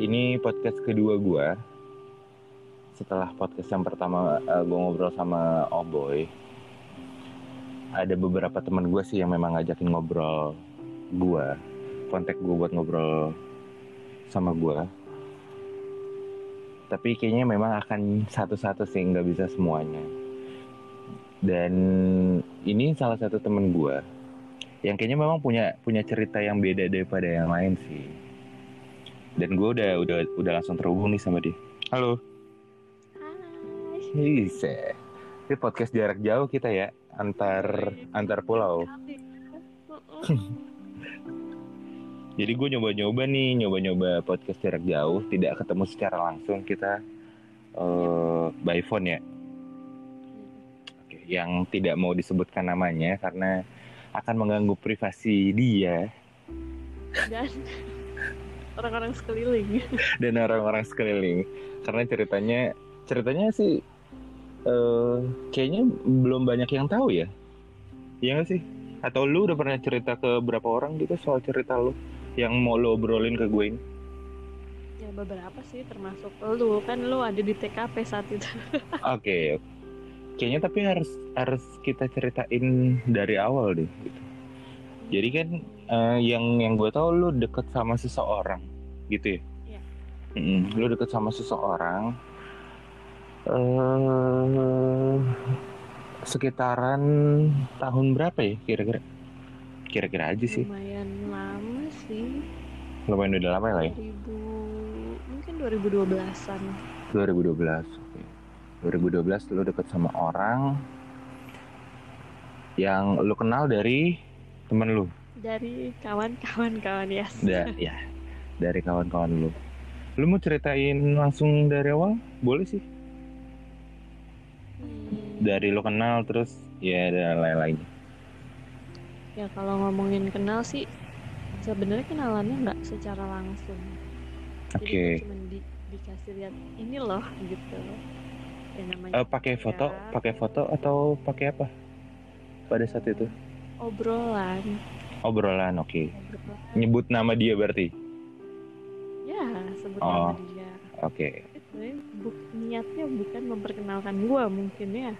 ini podcast kedua gue. Setelah podcast yang pertama uh, gue ngobrol sama Oboy, ada beberapa teman gue sih yang memang ngajakin ngobrol gue, kontak gue buat ngobrol sama gue. Tapi kayaknya memang akan satu-satu sih nggak bisa semuanya. Dan ini salah satu temen gue yang kayaknya memang punya punya cerita yang beda daripada yang lain sih dan gue udah udah udah langsung terhubung nih sama dia. Halo. Hai. bisa ini podcast jarak jauh kita ya antar antar pulau. Jadi gue nyoba-nyoba nih nyoba-nyoba podcast jarak jauh tidak ketemu secara langsung kita uh, by phone ya. Oke, yang tidak mau disebutkan namanya karena akan mengganggu privasi dia. Dan orang-orang sekeliling. dan orang-orang sekeliling. Karena ceritanya ceritanya sih eh kayaknya belum banyak yang tahu ya. Iya gak sih? Atau lu udah pernah cerita ke berapa orang gitu soal cerita lu yang mau lu obrolin ke gue ini? Ya beberapa sih termasuk lu. Kan lu ada di TKP saat itu. oke. Kayaknya tapi harus harus kita ceritain dari awal deh gitu. jadi kan eh, yang yang gue tahu lu deket sama seseorang gitu ya Iya. Mm-mm, lu deket sama seseorang eh sekitaran tahun berapa ya kira-kira kira-kira aja sih Lumayan lama sih. lumayan udah lama lah ya 2000 mungkin 2012-an. 2012 oke 2012 lu deket sama orang yang lu kenal dari temen lu Dari kawan-kawan kawan ya. Da, ya dari kawan-kawan lu lu mau ceritain langsung dari awal boleh sih Hmm, dari lu kenal terus ya dan lain-lain Ya kalau ngomongin kenal sih sebenarnya kenalannya nggak secara langsung. Jadi Oke. cuma di, dikasih lihat ini loh gitu. Ya namanya Eh, pakai foto ya, pakai foto atau pakai apa pada saat itu obrolan. obrolan oke obrolan. nyebut nama dia berarti sebut Oh. nama dia. oke sebenarnya bu- niatnya bukan memperkenalkan gua mungkin ya.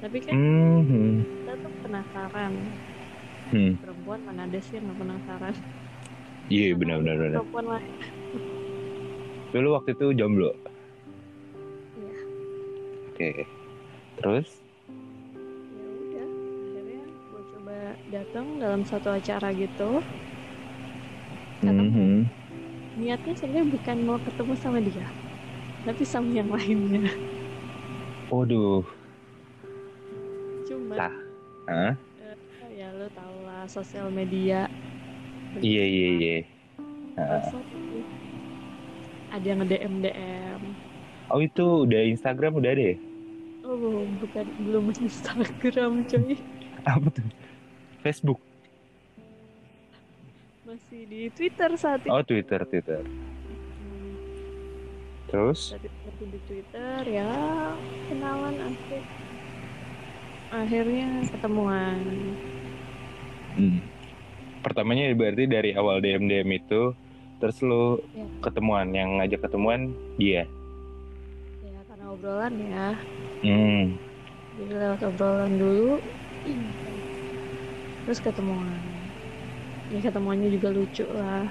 Tapi kan hmm, kita tuh penasaran. hmm. Perempuan mana ada sih yang nggak penasaran? iya Mana benar-benar Perempuan lain. dulu waktu itu jomblo Iya. oke terus Ya udah, akhirnya gua coba datang dalam satu acara gitu. Ketemu. Mhm. Niatnya sebenarnya bukan mau ketemu sama dia, tapi sama yang lainnya. waduh Cuma Tah. Hah? ya lo tau lah sosial media. iya iya iya ada yang nge-DM DM. oh itu udah Instagram udah ya Oh, bukan belum Instagram, coy. apa tuh Facebook Masih di Twitter saat itu. oh Twitter Twitter terus masih di Twitter ya kenalan asik. Akhirnya ketemuan. hmm. pertamanya berarti dari awal DM DM itu terus lu Ya. ketemuan yang ngajak ketemuan dia Ya karena obrolan ya. hmm. Jadi lewat obrolan dulu. Terus ketemuan. Ya ketemuannya juga lucu lah.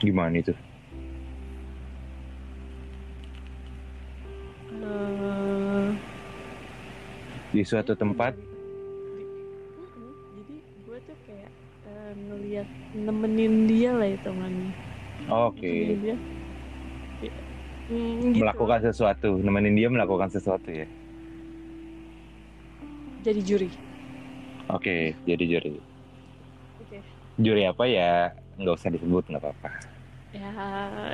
gimana itu? Eh, di suatu tempat? Jadi gue tuh kayak ngeliat nemenin dia lah hitungannya oke. Nemenin dia. Ya, mm, gitu. melakukan sesuatu. Nemenin dia melakukan sesuatu ya? Jadi juri. Oke jadi juri. oke juri apa ya nggak usah disebut nggak apa-apa. Ya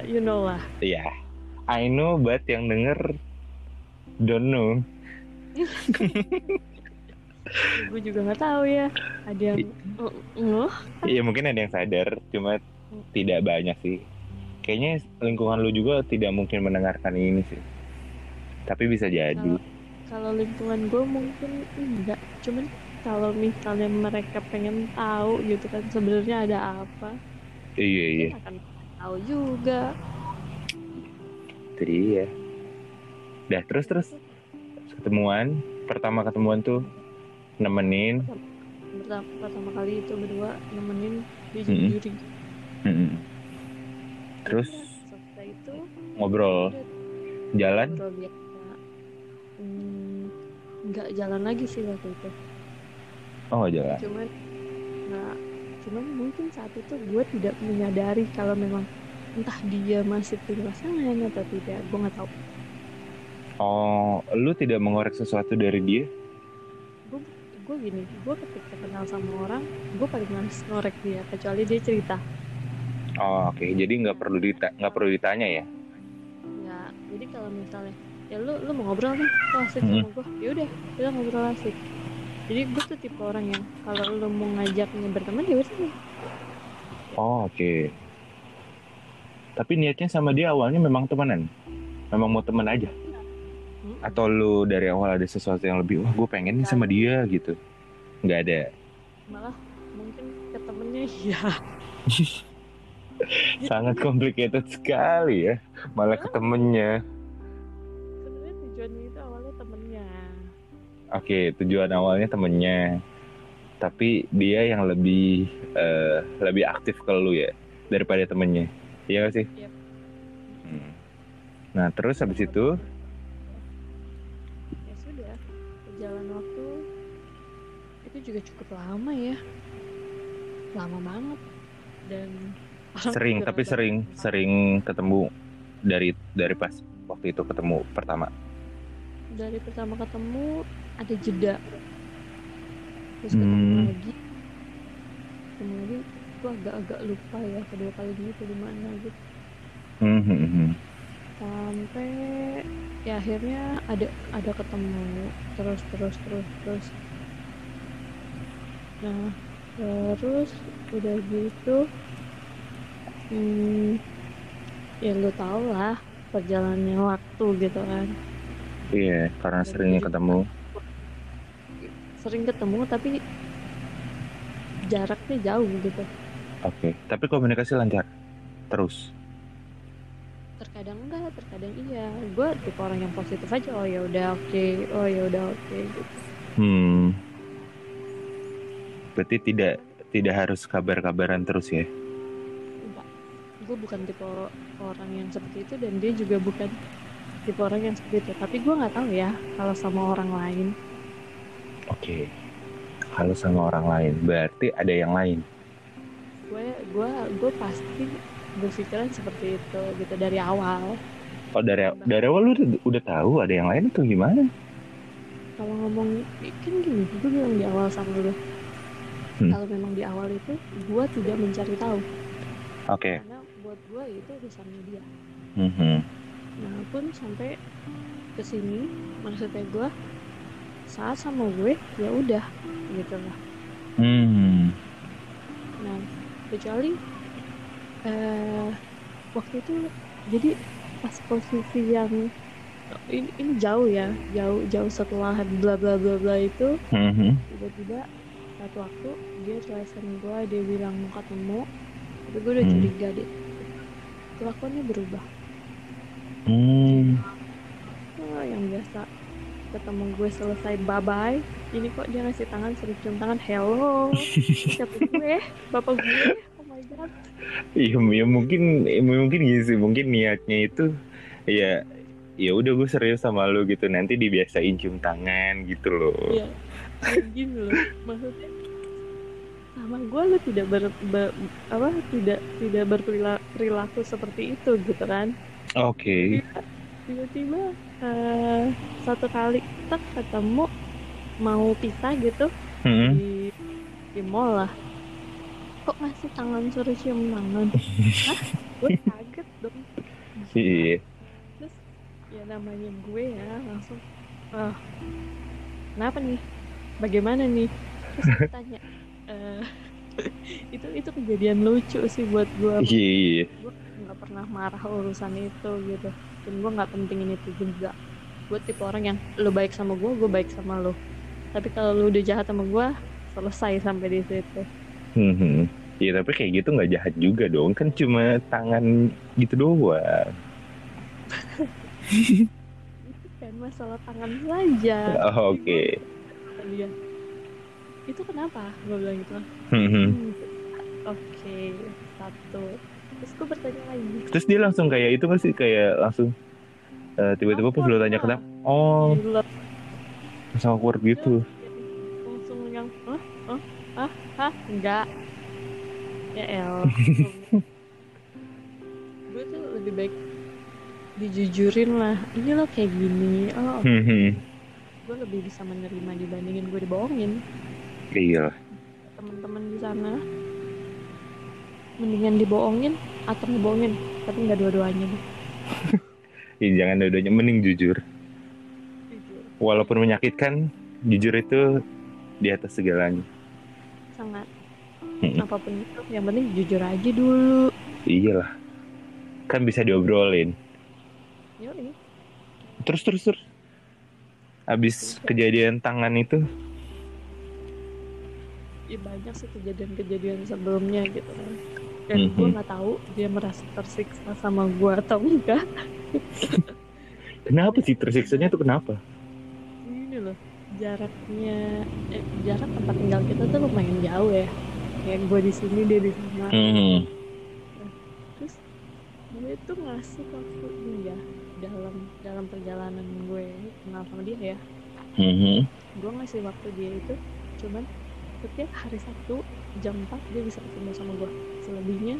you know lah. Iya. I know but yang denger don't know. Gue juga nggak tahu ya. Ada yang oh, oh. Iya mungkin ada yang sadar cuma tidak banyak sih. Kayaknya lingkungan lu juga tidak mungkin mendengarkan ini sih. Tapi bisa jadi. Kalau lingkungan gue mungkin enggak cuman kalau misalnya mereka pengen tahu gitu kan sebenarnya ada apa iya iya. akan tahu juga. Itu dia. Dah terus terus. Ketemuan pertama ketemuan tuh nemenin. Pertama, pertama kali itu berdua nemenin dia Mm-mm. juri. Mm-mm. terus setelah itu ngobrol. jalan? Ngobrol biasa. Hmm, nggak jalan lagi sih waktu itu oh jalan. Cuman nggak cuman mungkin saat itu gue tidak menyadari kalau memang entah dia masih punya pasangan atau tidak gue nggak tahu. Oh lu tidak mengorek sesuatu dari dia? Gue gue gini gue ketika kenal sama orang gue paling males ngorek dia kecuali dia cerita. Oh oke. Jadi nggak perlu dita nggak perlu ditanya ya? Ya jadi kalau misalnya ya lu lu mau ngobrol nih lu asik Hmm. sama gue ya udah kita ngobrol asik jadi gue tuh tipe orang yang kalau lu mau ngajaknya berteman ya udah oh oke. Tapi niatnya sama dia awalnya memang temenan? Memang mau temen aja? Hmm. atau lu dari awal ada sesuatu yang lebih wah gue pengen nih sama dia gitu? Nggak ada? Malah mungkin ke temennya iya. Sangat complicated sekali ya malah ke temennya oke tujuan awalnya temennya. Tapi dia yang lebih eh, lebih aktif ke lu ya daripada temennya. Iya gak sih? Yep. Hmm. nah terus habis itu? Ya sudah berjalan waktu. Itu juga cukup lama ya. Lama banget. Dan sering tapi sering sering ketemu dari dari pas waktu itu ketemu pertama. Dari pertama ketemu ada jeda. Terus ketemu Hmm. lagi. Ketemu lagi. Gue agak-agak lupa ya kedua kalinya itu di mana gitu. Hmm, hmm, hmm. sampai ya akhirnya ada ada ketemu. Terus terus terus terus. Nah terus udah gitu hmm, ya lu tau lah perjalanannya waktu gitu kan. Iya karena seringnya ketemu sering ketemu tapi jaraknya jauh gitu. Oke tapi komunikasi lancar? Terus? Terkadang enggak terkadang iya. Gue tipe orang yang positif aja oh ya udah oke oh ya udah oke gitu. Hmm. Berarti tidak tidak harus kabar-kabaran terus ya? Enggak. Gue bukan tipe orang yang seperti itu dan dia juga bukan tipe orang yang seperti itu. Tapi gue nggak tahu ya kalau sama orang lain oke. Kalau sama orang lain. Berarti ada yang lain? Gue gue gue pasti berpikiran seperti itu gitu dari awal. Oh dari dari awal lu udah, udah tahu ada yang lain atau gimana? Kalau ngomong kan gini gue bilang di awal sama lu. Hmm. kalau memang di awal itu gue tidak mencari tahu. Oke. Karena buat gue itu urusannya dia Mhm. nah pun sampai ke sini maksudnya gue saat sama gue ya udah gitu lah Hmm. nah kecuali eh waktu itu jadi pas posisi yang ini, ini jauh ya jauh jauh setelah bla bla bla bla itu Mhm. tiba-tiba satu waktu dia telepon gue dia bilang mau ketemu tapi gue udah Hmm. curiga deh kelakuannya berubah Hmm. oh, yang biasa ketemu gue selesai bye bye ini kok dia ngasih tangan suruh cium tangan hello siapa gue bapak gue oh my god Iya, ya mungkin ya mungkin gitu sih, mungkin niatnya itu ya ya udah gue serius sama lu gitu nanti dibiasain cium tangan gitu loh. Iya, gini loh. Maksudnya sama gue lu tidak ber, ber- apa tidak tidak berperilaku seperti itu gitu kan? Oke. Tiba-tiba eh, satu kali kita ketemu mau pisah gitu Hmm. di di mall lah. Kok ngasih tangan suruh cium tangan? Hah? Gue kaget dong. Iya. Terus ya namanya gue ya langsung ah kenapa nih bagaimana nih terus gue tanya "Eh, itu itu kejadian lucu sih buat gue Iya. iya. gue nggak pernah marah urusan itu gitu dan gue nggak pentingin itu juga. Gue tipe orang yang lo baik sama gue gue baik sama lo tapi kalau lo udah jahat sama gue selesai sampai di situ. Mhm. Iya tapi kayak gitu nggak jahat juga dong. Kan cuma tangan gitu doang. itu kan masalah tangan saja. Oh, Oke. Kata dia itu kenapa? Gue bilang gitu. Hmm, hmm. Hmm, oke. Satu terus gue bertanya lagi. Terus dia langsung kayak itu nggak sih? Kayak langsung eh, tiba-tiba pas lu tanya kenapa? Oh, langsung awkward gitu. langsung yang hah? Hah? Hah? Hah? Enggak. Ya el. Gue tuh lebih baik dijujurin lah. Ini lo kayak gini. Oh Hmm, hmm. gue lebih bisa menerima dibandingin gue dibohongin. Iya. Lah. teman-teman di sana mendingan dibohongin atau ngebohongin tapi nggak dua-duanya deh Ih, jangan dua-duanya mending jujur. jujur Walaupun menyakitkan, jujur itu di atas segalanya. sangat Mm-mm. apa pun itu yang penting jujur aja dulu Iyalah. Kan bisa diobrolin. Yoi. Terus terus terus. Abis kejadian tangan itu, ya banyak sih kejadian-kejadian sebelumnya gitu kan dan gue Mhm. nggak tahu dia merasa tersiksa sama gue atau enggak kenapa sih tersiksanya itu kenapa? ini loh jaraknya eh, jarak tempat tinggal kita tuh lumayan jauh ya kayak gue di sini dia di sana Hmm. terus gue tuh ngasih waktu dia dalam dalam perjalanan gue kenal sama dia ya Mhm. gue ngasih waktu dia itu cuman setiap hari Sabtu jam 4 dia bisa ketemu sama gue selebihnya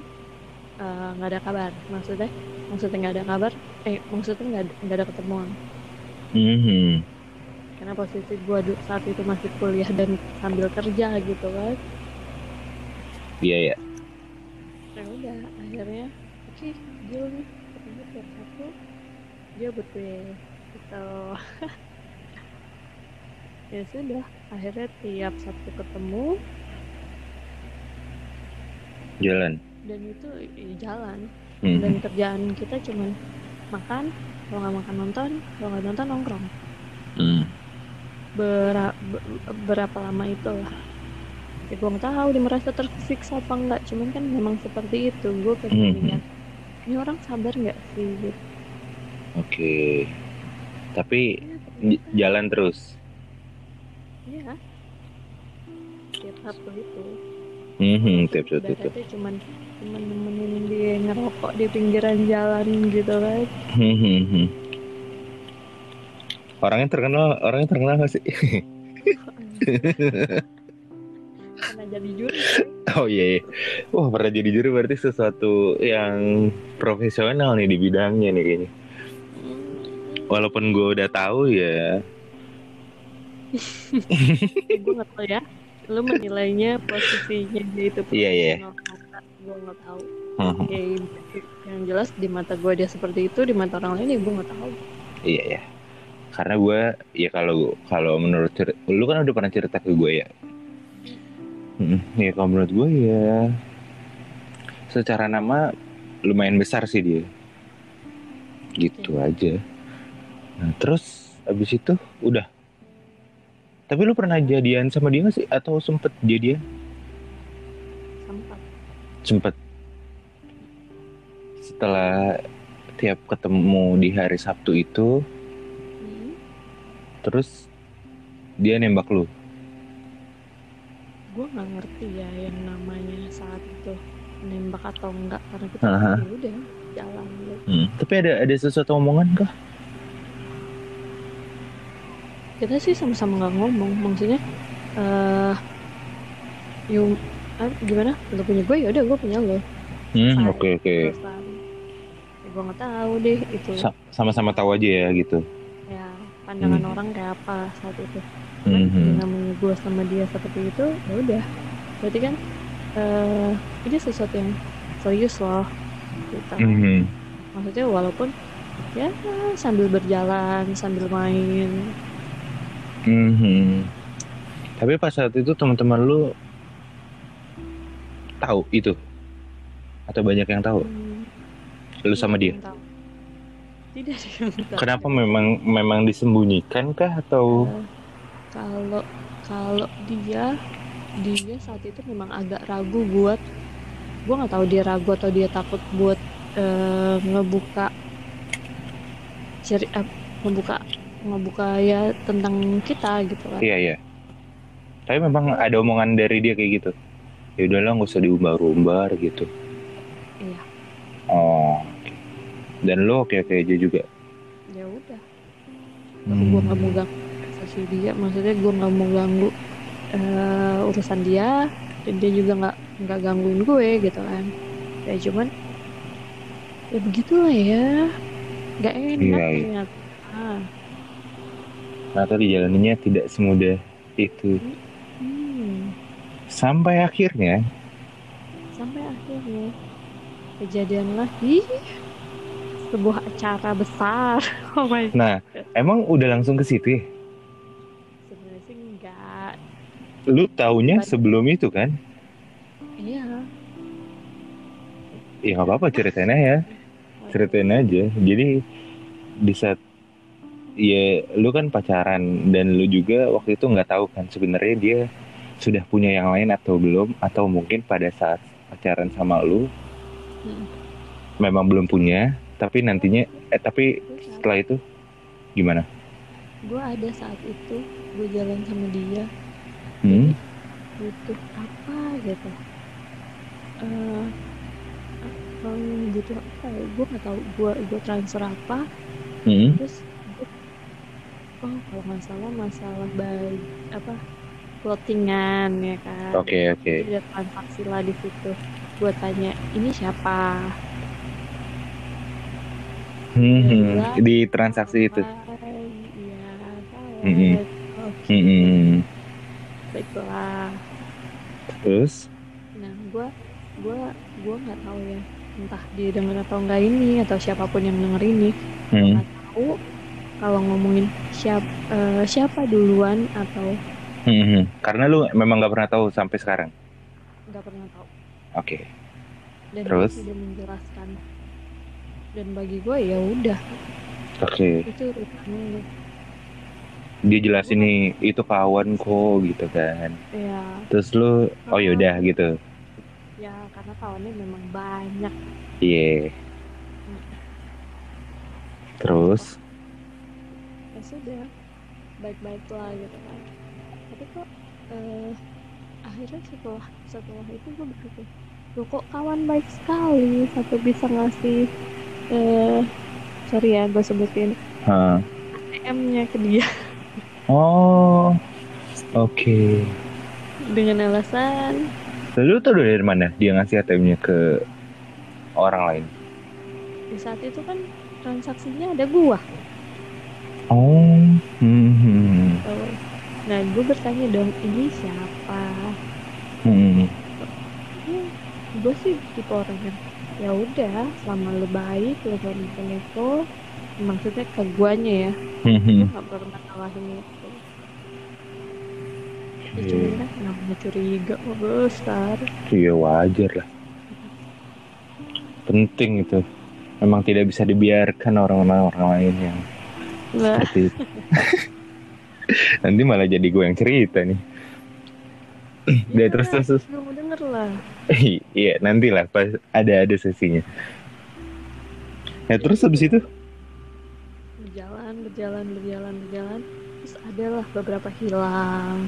eh, nggak ada kabar. Maksudnya maksudnya nggak ada kabar eh maksudnya nggak ada- nggak ada ketemuan. Mhm. karena posisi gue saat itu masih kuliah dan sambil kerja gitu kan. Iya ya. ya udah akhirnya oke deal nih ketemu tiap Sabtu. Dia butuh gitu ya sudah akhirnya tiap Sabtu ketemu Jalan. dan itu i- jalan Mhm. dan kerjaan kita cuman makan kalau nggak makan nonton kalau nggak nonton nongkrong Mhm. Bera- be- berapa lama itu lah ya gue nggak tahu dia merasa tersiksa apa enggak cuman kan memang seperti itu gue pengen Mhm. lihat ini orang sabar nggak sih Oke. Tapi Ya, jalan terus. Iya tiap Sabtu itu Mhm. Tiap saat itu. cuman cuman nemenin dia ngerokok di pinggiran jalan gitu kan Mhm. Orangnya terkenal, orangnya terkenal gak sih? karena jadi juri Oh iya, iya. Wah pernah jadi juri berarti sesuatu yang profesional nih di bidangnya nih kayaknya. Walaupun gue udah tahu ya. gue nggak tahu ya lu menilainya posisinya dia itu Iya, iya. gue nggak tahu ya yang jelas di mata gue dia seperti itu di mata orang lain ya gue nggak tahu Iya ya. Karena gue ya kalau kalau menurut lu kan udah pernah cerita ke gue ya. Mm, Ya kalau menurut gue ya secara nama lumayan besar sih dia. Gitu aja. Nah, terus abis itu udah. Tapi lu pernah jadian sama dia gak sih? Atau sempet jadian? sempat Sempet. Setelah tiap ketemu di hari Sabtu itu, hmm. terus dia nembak lu. gue nggak ngerti ya yang namanya saat itu nembak atau enggak karena kita ya udah jalan gitu. Hmm. Tapi ada ada sesuatu omongan kah? Kita sih sama-sama nggak ngomong maksudnya eh yuk ah, gimana lu punya gue ya udah gue punya lo Hmm, oke oke. ya, gue nggak tahu deh itu Sa- Sama-sama tahu aja ya gitu. ya pandangan Hmm. orang kayak apa saat itu cuman Mhm. yang namanya gue sama dia seperti itu ya udah berarti kan eh ini sesuatu yang serius loh gitu Mhm. maksudnya walaupun ya sambil berjalan sambil main Mhm. Tapi pas saat itu teman-teman lu tahu itu atau banyak yang tahu? hmm, Lu sama dia? tidak ada yang tahu. tidak ada yang tahu. Kenapa memang memang disembunyikan kah atau? Eh, kalau kalau dia dia saat itu memang agak ragu buat gue nggak tahu dia ragu atau dia takut buat eh, ngebuka ceri uh, ngebuka ngebuka ya tentang kita gitu kan Iya iya. Tapi memang ada omongan dari dia kayak gitu. Ya udahlah nggak usah diumbar-umbar gitu. iya Oh. Dan lo oke oke aja juga. ya udah Hmm. gue nggak mau ganggu privasi dia maksudnya gue nggak mau ganggu eh, urusan dia dan dia juga nggak nggak gangguin gue gitu kan ya cuman ya begitulah ya nggak enak Iya, iya. ternyata Ah, Ternyata dijalaninya tidak semudah itu. hmm. Sampai akhirnya, sampai akhirnya kejadian lagi sebuah acara besar oh my nah emang udah langsung ke situ ya? sebenarnya sih enggak Lu taunya sebelum itu kan? iya Ya nggak apa-apa ceritain aja, ceritain aja. Jadi di saat ya lu kan pacaran dan lu juga waktu itu nggak tahu kan sebenarnya dia sudah punya yang lain atau belum atau mungkin pada saat pacaran sama lu Hmm. memang belum punya tapi nantinya eh tapi setelah itu gimana? gue ada saat itu gue jalan sama dia Hmm? butuh apa gitu eh apa butuh apa ya gue nggak tahu gue gue transfer apa Hmm? terus oh kalau nggak salah masalah baik apa plottingan ya kan Oke oke. Jadi ada transaksi lah di situ gue tanya ini siapa Hmm, hmm. bilang, Di transaksi itu. Iya saya Mm-mm. oke Hmm. baiklah Terus? nah gue gue gue nggak tahu ya entah dia denger atau enggak ini atau siapa pun yang denger ini Hmm. nggak tahu kalau ngomongin siap eh, siapa duluan atau Hmm, hmm. Karena lu memang nggak pernah tahu sampai sekarang. nggak pernah tahu Oke. dan Terus? dia sudah menjelaskan dan bagi gue ya udah Oke. itu urusannya Dia jelasin nih itu kawan kok gitu kan. ya Terus lu oh yaudah gitu. ya karena kawannya memang banyak Iya. Terus? Ya sudah baik-baik lah gitu kan tapi kok eh, akhirnya setelah setelah itu gue berpikir Loh kok kawan baik sekali sampai bisa ngasih eh sorry ya gue sebutin. ATM-nya ke dia Oh. Oke. dengan alasan Lalu lu tau dari mana dia ngasih ATM-nya ke orang lain? di saat itu kan transaksinya ada gua Oh. Hmm. nah gue bertanya dong ini siapa Hmm. gue sih tipe orang yang ya udah selama lu baik lu gak itu maksudnya ke guanya ya Hmm. gak pernah ngalahin itu ya cuman kan namanya curiga oh besar Iya wajar lah. Penting itu. Memang tidak bisa dibiarkan orang-orang lain yang seperti itu. Nanti malah jadi gue yang cerita nih. Udah terus terus. terus. lu mau denger lah iya nantilah pas ada ada sesinya. Ya terus habis itu? berjalan berjalan berjalan berjalan terus adalah beberapa hilang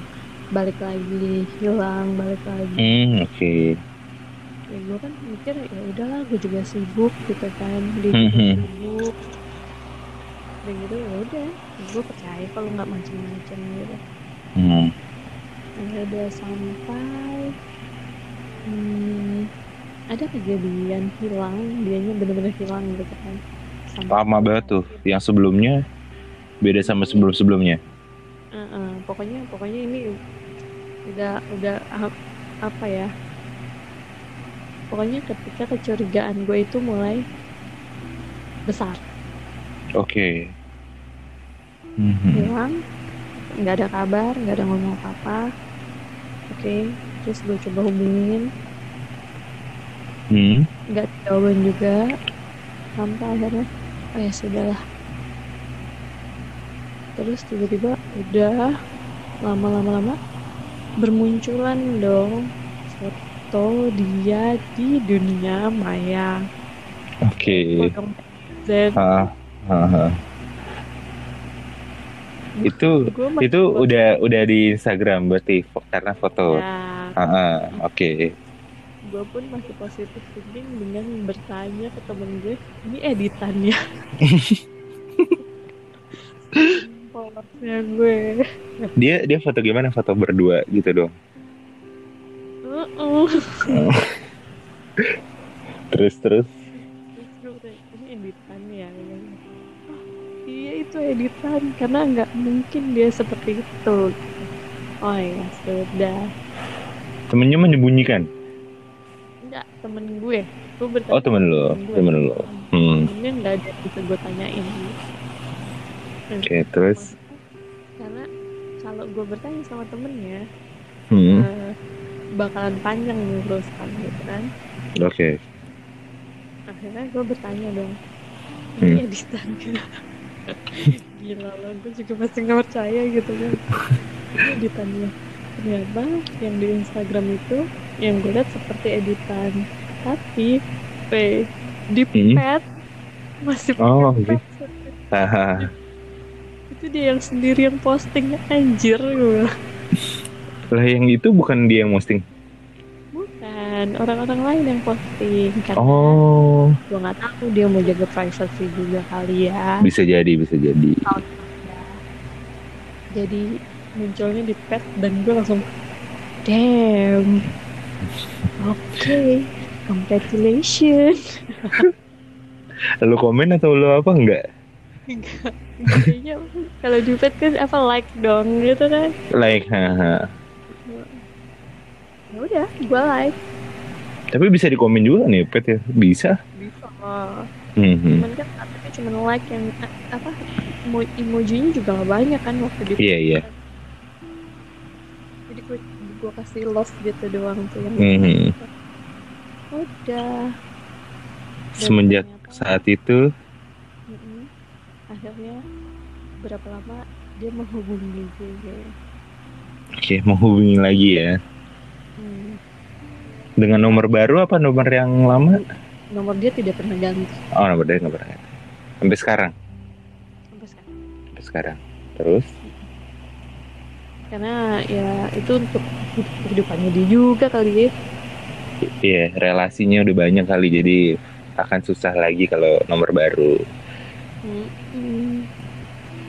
balik lagi hilang balik lagi Hmm oke. ya gue kan mikir ya udahlah gue juga sibuk gitu kan dia Hmm, hmm. sibuk dan gitu ya udah gue percaya kalau nggak macam-macam gitu Hmm. akhirnya udah sampai hmm, ada kejadian hilang dianya bener-bener hilang gitu kan Sampai- Lama banget tuh. Yang sebelumnya beda sama sebelum-sebelumnya. Heeh, pokoknya pokoknya ini udah udah ap- apa ya pokoknya ketika kecurigaan gue itu mulai besar Oke. Hmm, hmm. hilang nggak ada kabar nggak ada ngomong apa apa oke terus gue coba hubungin Hmm. nggak ada jawaban juga sampai akhirnya oh ya sudahlah terus tiba-tiba udah lama-lama lama bermunculan dong foto dia di dunia maya Oke. Foto Z Ah, itu itu udah udah di Instagram berarti karena foto. Ya, oke. gue pun masih positif thinking dengan bertanya ke temen gue, ini editannya. Polosnya gue. Dia dia foto gimana? Foto berdua gitu dong. Uh-uh. Terus terus. Terus ya Dia bilang, "Oh, iya itu editan karena nggak mungkin dia seperti itu oh ya sudah Temennya menyembunyikan. nggak temen gue gue bertanya Oh temen lo, temen temen lo. Hmm. temennya nggak ada bisa gue tanyain Oke terus. karena kalau gue bertanya sama temennya Hmm. eh, bakalan panjang nih urusan gitu kan Oke. akhirnya gue bertanya dong Hmm. ini editan gila loh gue juga pasti nggak percaya gitu kan ini editannya ternyata yang di Instagram itu yang gue lihat seperti editan tapi pe di Hmm. pet masih Oh, pet. Haha. itu dia yang sendiri yang posting anjir gue. Lah yang itu bukan dia yang posting. Bukan orang-orang lain yang posting karena Oh, gue nggak tahu dia mau jaga privacy juga kali ya. Bisa jadi, bisa jadi. jadi munculnya di pet dan gue langsung damn. Oke congratulations. Lu komen atau lu apa? Enggak? kayaknya kalau di pet kan apa like dong gitu kan? Like, haha. ya udah gue like Tapi bisa dikomen juga nih, pet ya? Bisa. bisa Hmm. hmm. cuman kan tapi cuma like yang a- apa emo- emojinya juga gak banyak kan waktu di Iya, iya. jadi gue gue kasih love gitu doang tuh yang Mhm. udah Dan Semenjak ternyata- saat itu, Mm-mm. akhirnya berapa lama dia menghubungi gue oke, menghubungi lagi ya. Hmm, Dengan nomor baru apa nomor yang lama? nomor dia tidak pernah ganti Oh, nomor dia nggak pernah. Sampai sekarang. sampai sekarang Sampai sekarang. Terus? karena ya itu untuk hidup- kehidupannya dia juga kali ya Iya, relasinya udah banyak kali jadi akan susah lagi kalau nomor baru. Mm-mm.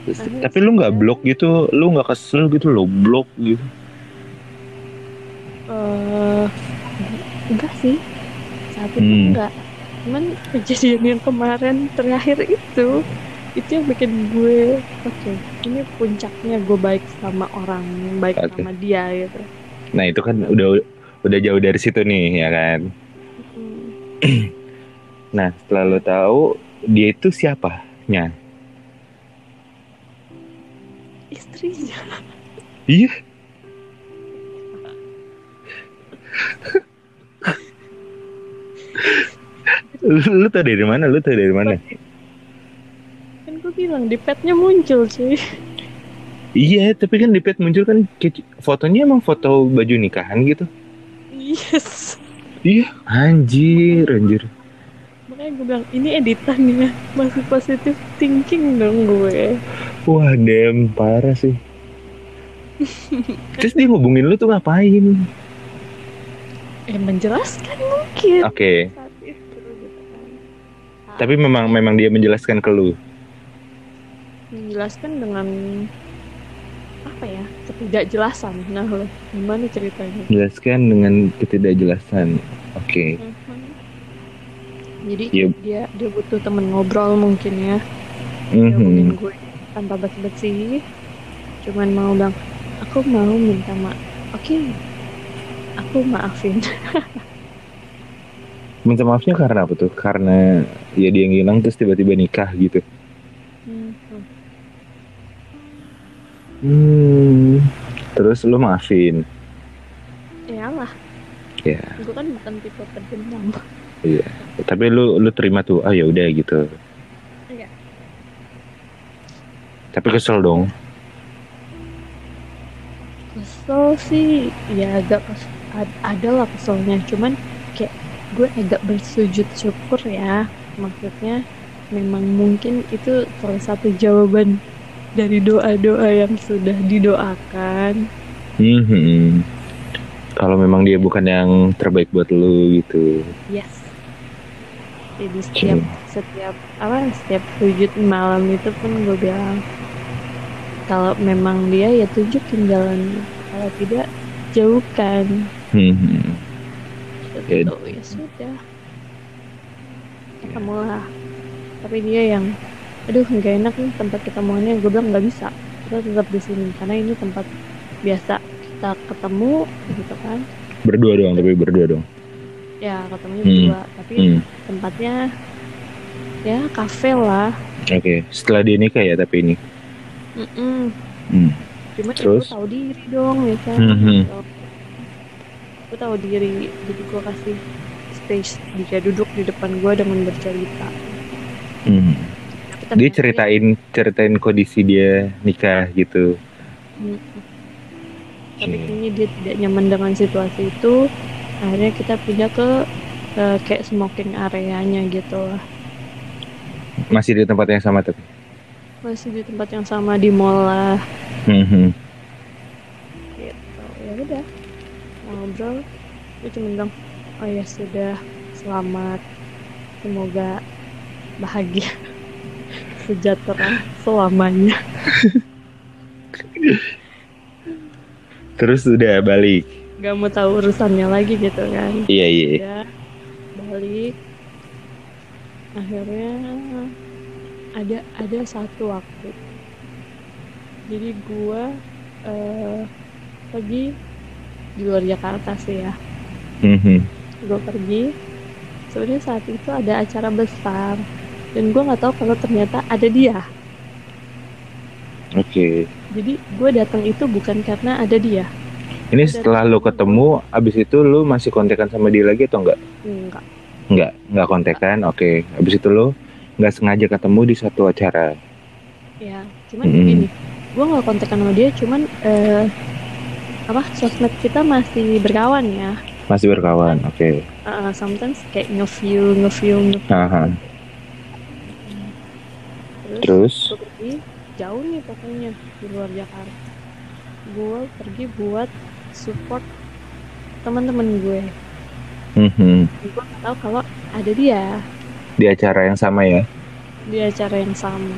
Terus- tapi lu nggak blok gitu, lu nggak kesel gitu lo blok gitu. Eh, enggak sih saat itu Hmm. enggak cuman kejadian yang kemarin terakhir itu itu yang bikin gue oke ini puncaknya gue baik sama orang baik Oke. sama dia gitu Nah itu kan udah udah jauh dari situ nih ya kan. Mm. Nah setelah lo tahu dia itu siapanya? istrinya Iya. lu, lu tau dari mana? Lu tau dari mana? kan gue bilang di petnya muncul sih Iya, tapi kan di pet muncul kan fotonya emang foto baju nikahan gitu. yes Iya, anjir, anjir. makanya gue bilang ini editannya masih positif thinking dong gue Wah, dem parah sih. Terus dia ngubungin lu tuh ngapain? Eh menjelaskan mungkin Oke, itu gitu kan tapi memang memang dia menjelaskan ke lu. menjelaskan dengan apa ya ketidakjelasan nah lo gimana ceritanya Menjelaskan dengan ketidakjelasan. Oke. jadi Iya. dia dia butuh temen ngobrol mungkin ya hubungin Mhm. gue tanpa basa-basi cuman mau bilang aku mau minta maaf oke aku maafin Minta maafnya karena apa tuh? Karena ya dia yang hilang terus tiba-tiba nikah gitu. Hmm, Hmm. Terus lu maafin. iyalah Ya. gue kan bukan tipe pendendam Tapi lu lu terima tuh. Ah ya udah gitu. Iya. Tapi kesel dong. kesel sih ya agak kes- ad- ada lah keselnya. Cuman kayak gue agak bersujud syukur ya. Maksudnya memang mungkin itu salah satu jawaban dari doa-doa yang sudah didoakan. Mhm. Kalau memang dia bukan yang terbaik buat lu gitu. yes. Jadi setiap setiap apa setiap sujud malam itu pun gue bilang kalau memang dia ya tunjukin jalannya. Kalau tidak jauhkan Mhm. gitu ya sudah ketemulah tapi dia yang aduh nggak enak nih tempat ketemuannya gue bilang nggak bisa kita tetap di sini karena ini tempat biasa kita ketemu gitu kan Berdua doang tapi berdua dong. ya ketemunya Hmm. berdua tapi Hmm. tempatnya ya kafe lah Oke, setelah dia nikah ya tapi ini. Mm-mm. Hmm. cuma Terus? tahu diri dong ya kan Mhm. Gue tahu diri jadi gue kasih space dia duduk di depan gue dengan bercerita Mhm. Tapi Dia ternyata ceritain ceritain kondisi dia nikah gitu. Mm. tapi kayaknya dia tidak nyaman dengan situasi itu akhirnya kita pindah ke eh, kayak smoking areanya gitu lah Masih di tempat yang sama tapi. masih di tempat yang sama di mall lah Mhm. gitu ya udah ngobrol gue cuma bilang oh ya sudah selamat. Semoga bahagia. Sejahtera selamanya. Terus udah balik. gak mau tahu urusannya lagi gitu kan. Iya iya. udah balik. Akhirnya ada ada satu waktu. Jadi gua eh, pergi di luar Jakarta sih ya Mhm. gue pergi sebenarnya saat itu ada acara besar dan gue nggak tahu kalau ternyata ada dia Oke. jadi gue datang itu bukan karena ada dia Ini setelah lu ketemu, abis itu lu masih kontekan sama dia lagi atau enggak? enggak Enggak, enggak kontekan. Oke. Abis itu lu nggak sengaja ketemu di satu acara. ya cuman Mm-mm. gini gue nggak kontekan sama dia cuman eh, apa sosmed kita masih berkawan ya Masih berkawan. Oke. Eh, sometimes kayak nge-view nge-view nge-view. Aha. terus Terus? gue pergi jauh nih pokoknya di luar Jakarta gue pergi buat support teman-teman gue Mhm. gue nggak tahu kalau ada dia Di acara yang sama ya? di acara yang sama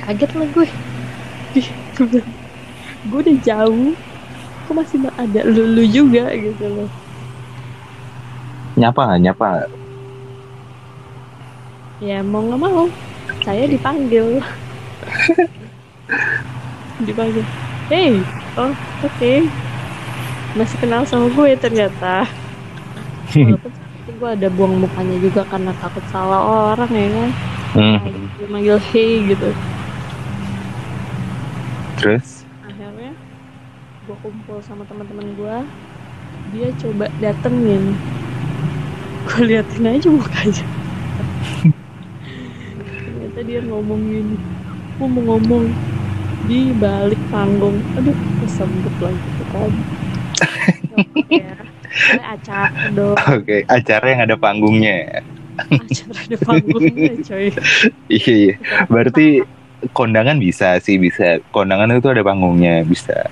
kaget lah gue gue udah jauh. Kok masih ada lulu juga gitu loh. Nyapa nggak? Nyapa. Ya mau nggak mau. Saya dipanggil. Dipanggil. Hey oh oke. Masih kenal sama gue ternyata. Walaupun gue ada buang mukanya juga karena takut salah orang ya kan? Hmm. gue manggil hey gitu. Terus? Gue kumpul sama teman-teman gue dia coba datengin gue liatin aja mukanya ternyata dia ngomong gini gue mau ngomong di balik panggung aduh kesebut lagi tuh kan ya Soalnya acara dong Oke, acara yang ada panggungnya. acara ada panggungnya coy Iya, iya. Berarti kondangan bisa sih, bisa. Kondangan itu ada panggungnya, bisa.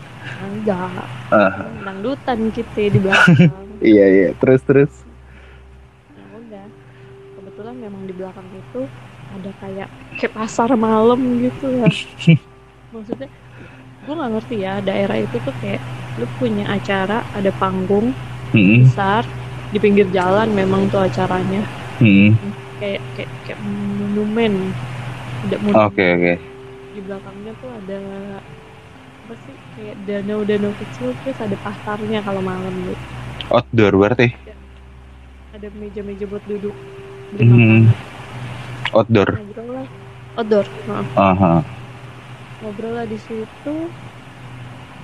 Enggak Ah, dangdutan kita di belakang iya, iya. Terus, terus. ya udah kebetulan memang di belakang itu ada kayak kayak pasar malam gitu lah maksudnya gue nggak ngerti ya daerah itu tuh kayak lu punya acara ada panggung Hmm. besar di pinggir jalan memang tuh acaranya Hmm. kayak kayak kayak monumen ada monumen Oke, oke. di belakangnya tuh ada apa sih kayak danau-danau kecil terus ada pasarnya kalau malam gitu Outdoor berarti? ada meja-meja buat duduk beli Hmm. makanan Outdoor. ngobrol lah outdoor maaf. Aha. ngobrol lah di situ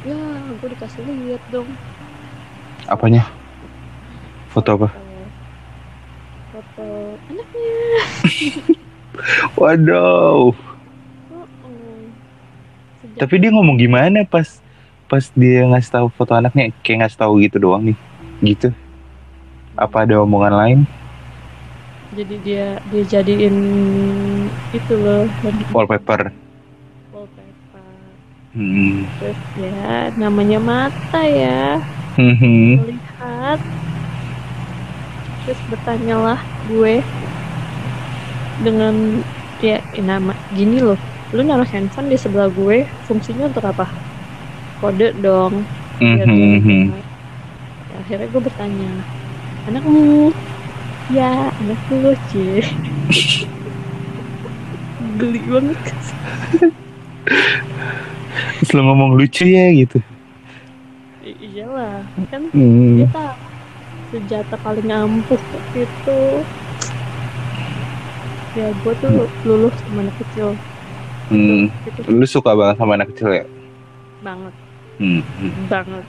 ya gue dikasih lihat dong Apanya? Foto apa? foto anaknya Waduh. oh, oh. Sejak Tapi dia ngomong gimana pas pas dia ngasih tahu foto anaknya kayak ngasih tahu gitu doang nih. Gitu. Apa ada omongan lain? jadi dia dia jadiin itu loh Wallpaper. Hmm. terus ya namanya mata ya Hmm. melihat terus bertanyalah gue dengan ya nama gini loh lu naruh handphone di sebelah gue fungsinya untuk apa kode dong Hmm. Ya, akhirnya gue bertanya anakmu ya anakku cie geli banget Terus lo ngomong lucu ya gitu. I- iyalah kan Hmm. tahu senjata paling ampuh itu ya gue tuh luluh sama anak kecil Hmm. Lu suka banget sama anak kecil ya? banget Hmm. banget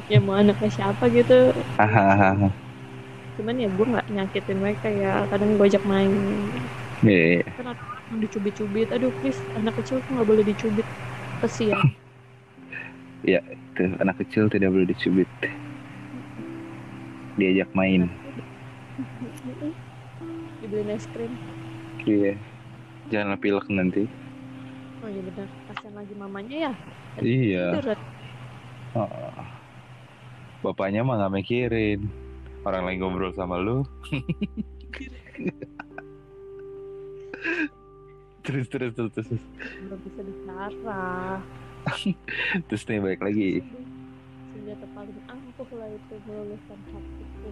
ya mau anaknya siapa gitu cuman ya gue nggak nyakitin mereka ya kadang gue ajak main Iya, iya. kan ada yang dicubit-cubit aduh please anak kecil tuh nggak boleh dicubit kesian Tuh, anak kecil tidak boleh dicubit. Diajak main. dibeliin es krim Iya. Jangan pilek nanti. Oh iya benar kasihan lagi mamanya ya Iya. Oh. Bapaknya mah nggak mikirin. Orang lagi ngobrol sama lu. terus terus terus terus belum bisa bicara terus nih balik lagi. senjata paling ampuh lah itu meluluhkan hatiku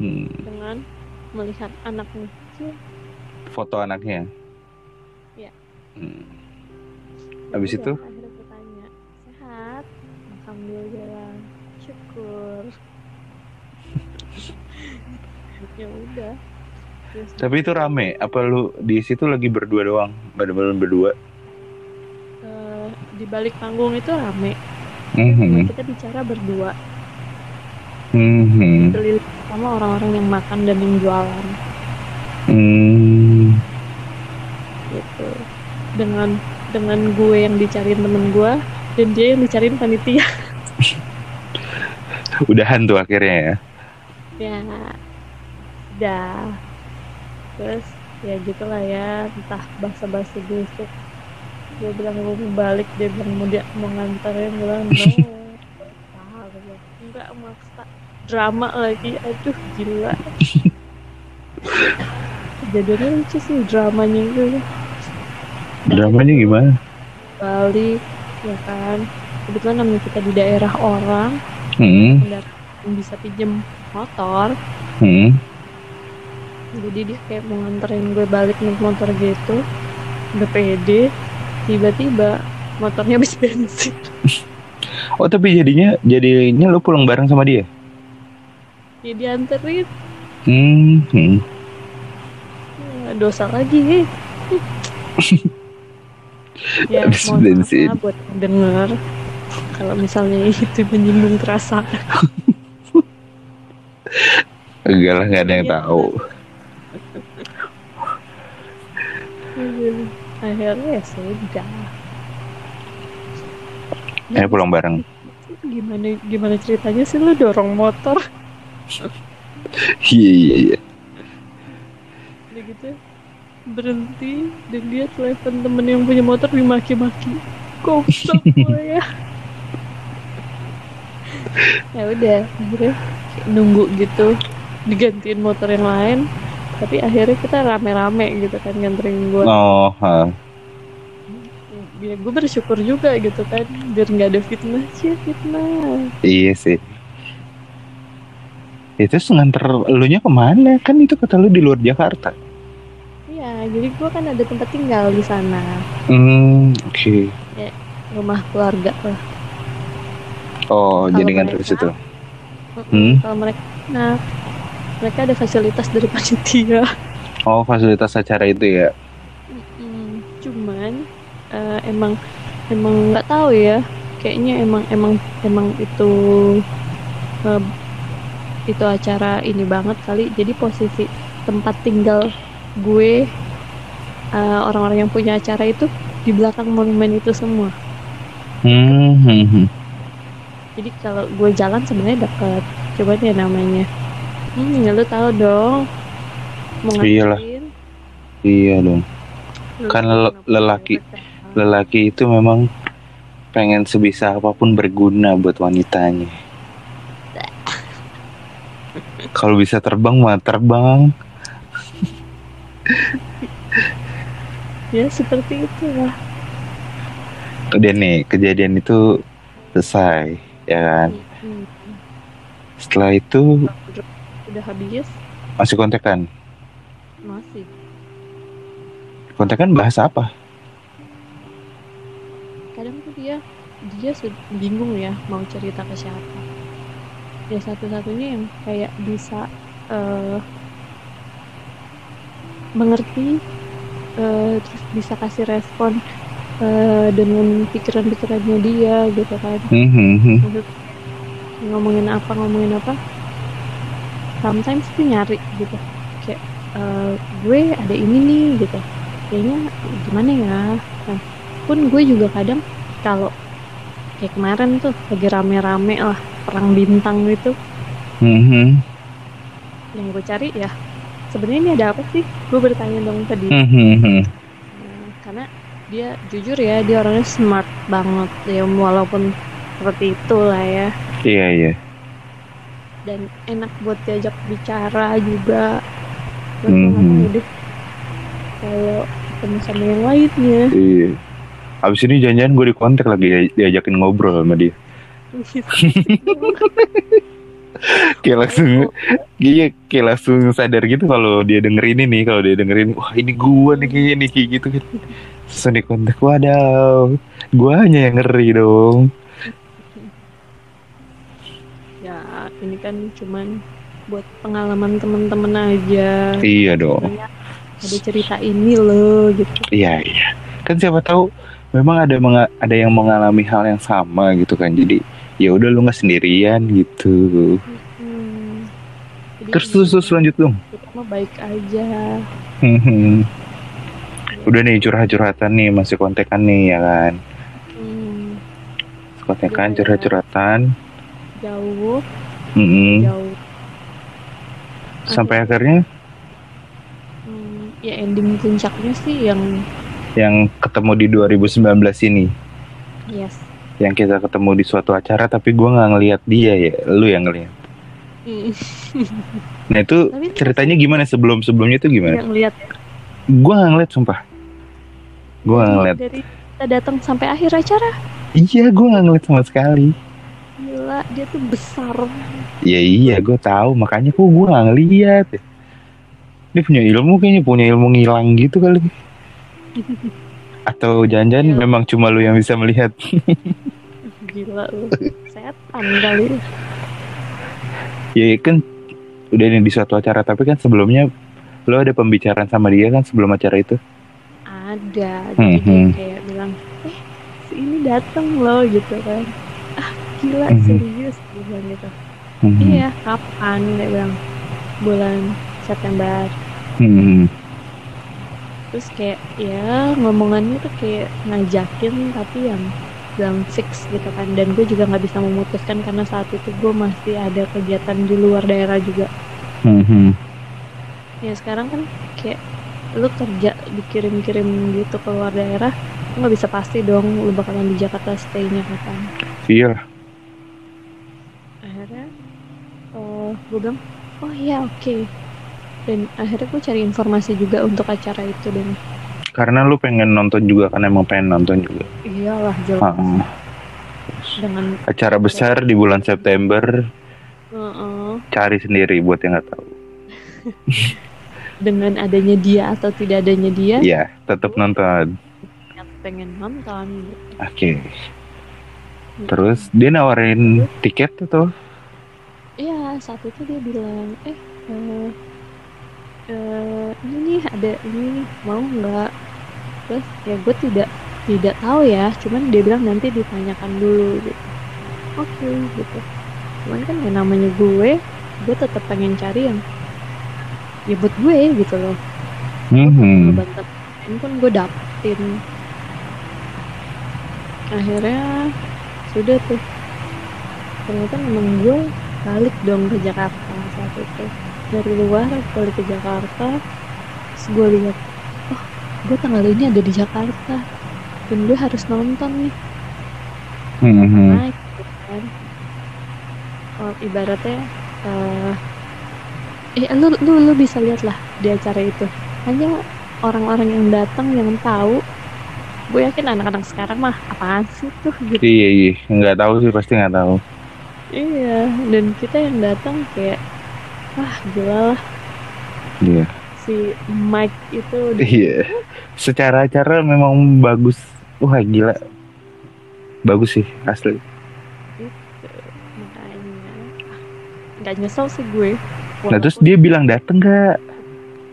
Hmm. dengan melihat anaknya kecil Foto anaknya. Iya. Hmm. Habis Ya itu? akhirnya aku tanya sehat alhamdulillah syukur ya udah Terus Tapi itu rame. Apa lu di situ lagi berdua doang? Bener-bener berdua. eh, di balik panggung itu rame Mhm. kita bicara berdua Mhm. keliling sama orang-orang yang makan dan yang jualan Hmm. gitu dengan dengan gue yang dicariin temen gue dan dia yang dicariin panitia. Udahan tuh akhirnya ya. ya udah terus ya gitulah ya entah bahasa-bahasa busuk gue bilang gue mau balik dia bilang mau dia mau nganterin gue bilang no. Enggak maksa. Drama lagi aduh gila. Kejadiannya lucu sih dramanya itu Dramanya gimana? balik ya kan kebetulan namanya kita di daerah orang Hmm. bisa pinjem motor Hmm. jadi dia kayak mau nganterin gue balik naik motor gitu udah pede tiba-tiba motornya habis bensin Oh tapi jadinya jadinya lu pulang bareng sama dia? ya dianterin Hmm. hmm. Ya, dosa lagi ya Habis bensin. lah buat yang denger kalau misalnya itu menyinggung perasaan Enggak lah nggak ada yang Iya. tahu. akhirnya ya sudah Ayo pulang bareng. gimana gimana ceritanya sih lu dorong motor Iya iya iya. gitu berhenti dan dia telepon temen yang punya motor dimaki-maki goblok gue ya ya udah akhirnya nunggu gitu digantiin motor yang lain tapi akhirnya kita rame-rame gitu kan nganterin gue Oh. ha. ya gue bersyukur juga gitu kan biar nggak ada fitnah sih fitnah Iya sih. Itu nganter elunya ke mana? Kan itu kata lu di luar Jakarta. Jadi gue kan ada tempat tinggal di sana Hmm. Oke. rumah keluarga lah Oh Kalau jadi nganter mereka- situ. Mm-mm, Hmm. kalau mereka nah mereka ada fasilitas dari panitia Oh fasilitas acara itu ya. Cuman eh, emang emang nggak tahu ya kayaknya emang emang emang itu eh, itu acara ini banget kali jadi posisi tempat tinggal gue eh, orang-orang yang punya acara itu di belakang monumen itu semua Hmm. hmm, hmm. jadi kalau gue jalan sebenarnya deket coba deh namanya hmm ya lu tahu dong mau Iyalah. ngapain Iya dong. Lu Kan kenapa lelaki. lelaki itu memang pengen sebisa apa pun berguna buat wanitanya. Kalau bisa terbang mah terbang. Ya seperti itu lah Udah nih kejadian itu selesai ya kan. Hmm, Setelah itu udah habis masih kontekan. masih Kontekan bahasa apa? kadang tuh dia dia bingung ya mau cerita ke siapa ya satu-satunya yang kayak bisa eh, mengerti eh, terus bisa kasih respon eh, dengan pikiran-pikirannya dia gitu kan. Hmm, hmm, hmm. Maksud, ngomongin apa ngomongin apa sometimes tuh nyari gitu. Kayak eh, gue ada ini nih gitu. Kayaknya gimana ya? Nah, pun gue juga kadang kalau kayak kemarin tuh lagi rame-rame lah perang bintang gitu. Hmm, hmm. yang gue cari ya sebenarnya ini ada apa sih gue bertanya dong ke dia Hmm, hmm, hmm. Nah, karena dia jujur ya dia orangnya smart banget ya walaupun seperti itu lah ya Iya iya. dan enak buat diajak bicara juga Mhm. deh kalau ketemu sama yang lainnya Iya. Abis ini jangan-jangan gue di kontak lagi diajakin ngobrol sama dia. Kayak langsung Iya, kayak langsung sadar gitu kalau dia denger ini nih, kalau dia dengerin, wah ini gua nih kayaknya nih kayak gitu kan. Terus di kontak, wadaw, guanya yang ngeri dong. ya ini kan cuman buat pengalaman temen-temen aja Iya dong, ada cerita ini loh gitu iya iya. Kan siapa tahu memang ada ada yang mengalami hal yang sama gitu kan. Jadi ya udah lu nggak sendirian gitu. Hmm. Jadi Terus terus, terus lanjut dong. kita mah baik aja Hmm. Udah nih curhat-curhatan nih, masih kontekan nih ya kan. Hmm, Kontekan, curhat-curhatan. jauh Mm-mm. jauh Sampai akhirnya Hmm, ya ending puncaknya sih yang yang ketemu di 2019 ini. yes yang kita ketemu di suatu acara tapi gua nggak ngelihat dia ya lu yang ngelihat Hmm, nah itu Tapi ceritanya gimana? Sebelum sebelumnya itu gimana? Yang lihat. Gua nggak ngeliat sumpah. Gua nggak ngeliat. dari kita datang sampai akhir acara? Iya gua nggak ngeliat sama sekali. Gila dia tuh besar ya iya gua tahu. Makanya kok gua nggak ngeliat ya. dia punya ilmu kayaknya punya ilmu ngilang gitu kali. Atau jangan-jangan Iya. memang cuma lu yang bisa melihat. Gila lu. Setan kali ya kan udah ini di suatu acara tapi kan sebelumnya lu ada pembicaraan sama dia kan sebelum acara itu ada Hmm, jadi hmm. kayak bilang eh si ini datang loh gitu kan ah gila Mhm. serius dia bilang gitu Hmm. iya kapan dia bilang bulan September Hmm. terus kayak ya ngomongannya tuh kayak ngajakin tapi yang bilang fix gitu kan. Dan gue juga nggak bisa memutuskan karena saat itu gue masih ada kegiatan di luar daerah juga. Hmm. ya sekarang kan kayak lu kerja dikirim-kirim gitu ke luar daerah lu nggak bisa pasti dong lu bakalan di Jakarta stay-nya kapan. Iya. Akhirnya eh gue bilang oh iya oke. Dan akhirnya gue cari informasi juga untuk acara itu dan. Karena lu pengen nonton juga kan emang pengen nonton juga iyalah jelas Ah, dengan acara besar di bulan September. Heeh. cari sendiri buat yang nggak tahu. Dengan adanya dia atau tidak adanya dia? Iya tetap nonton. Pengen nonton. Oke. Terus dia nawarin tiket atau? Iya saat itu dia bilang eh eh, eh, ini nih ada ini nih mau nggak? Terus ya gue tidak tidak tahu ya cuman dia bilang nanti ditanyakan dulu gitu. Oke gitu. Cuman kan yang namanya gue gue tetap pengen cari yang ya buat gue gitu loh. Hmm. bantet. Pun gue dapetin. Akhirnya sudah tuh. Ternyata memang gue balik dong ke Jakarta saat itu. Dari luar balik ke Jakarta terus gue lihat oh gue tanggal ini ada di Jakarta dan gue harus nonton nih Mhm. naik gitu kan oh, ibaratnya eh eh lu, lu lu bisa lihat lah di acara itu hanya orang-orang yang datang yang tahu gue yakin anak-anak sekarang mah apaan sih tuh gitu Iya iya, nggak tahu sih pasti nggak tahu. iya dan kita yang datang kayak wah gila lah Iya. si Mike itu Iya. Secara acara memang bagus. Wah gila. Bagus sih asli. gitu makanya nggak nyesel sih gue Nah terus Walaupun dia bilang dateng nggak?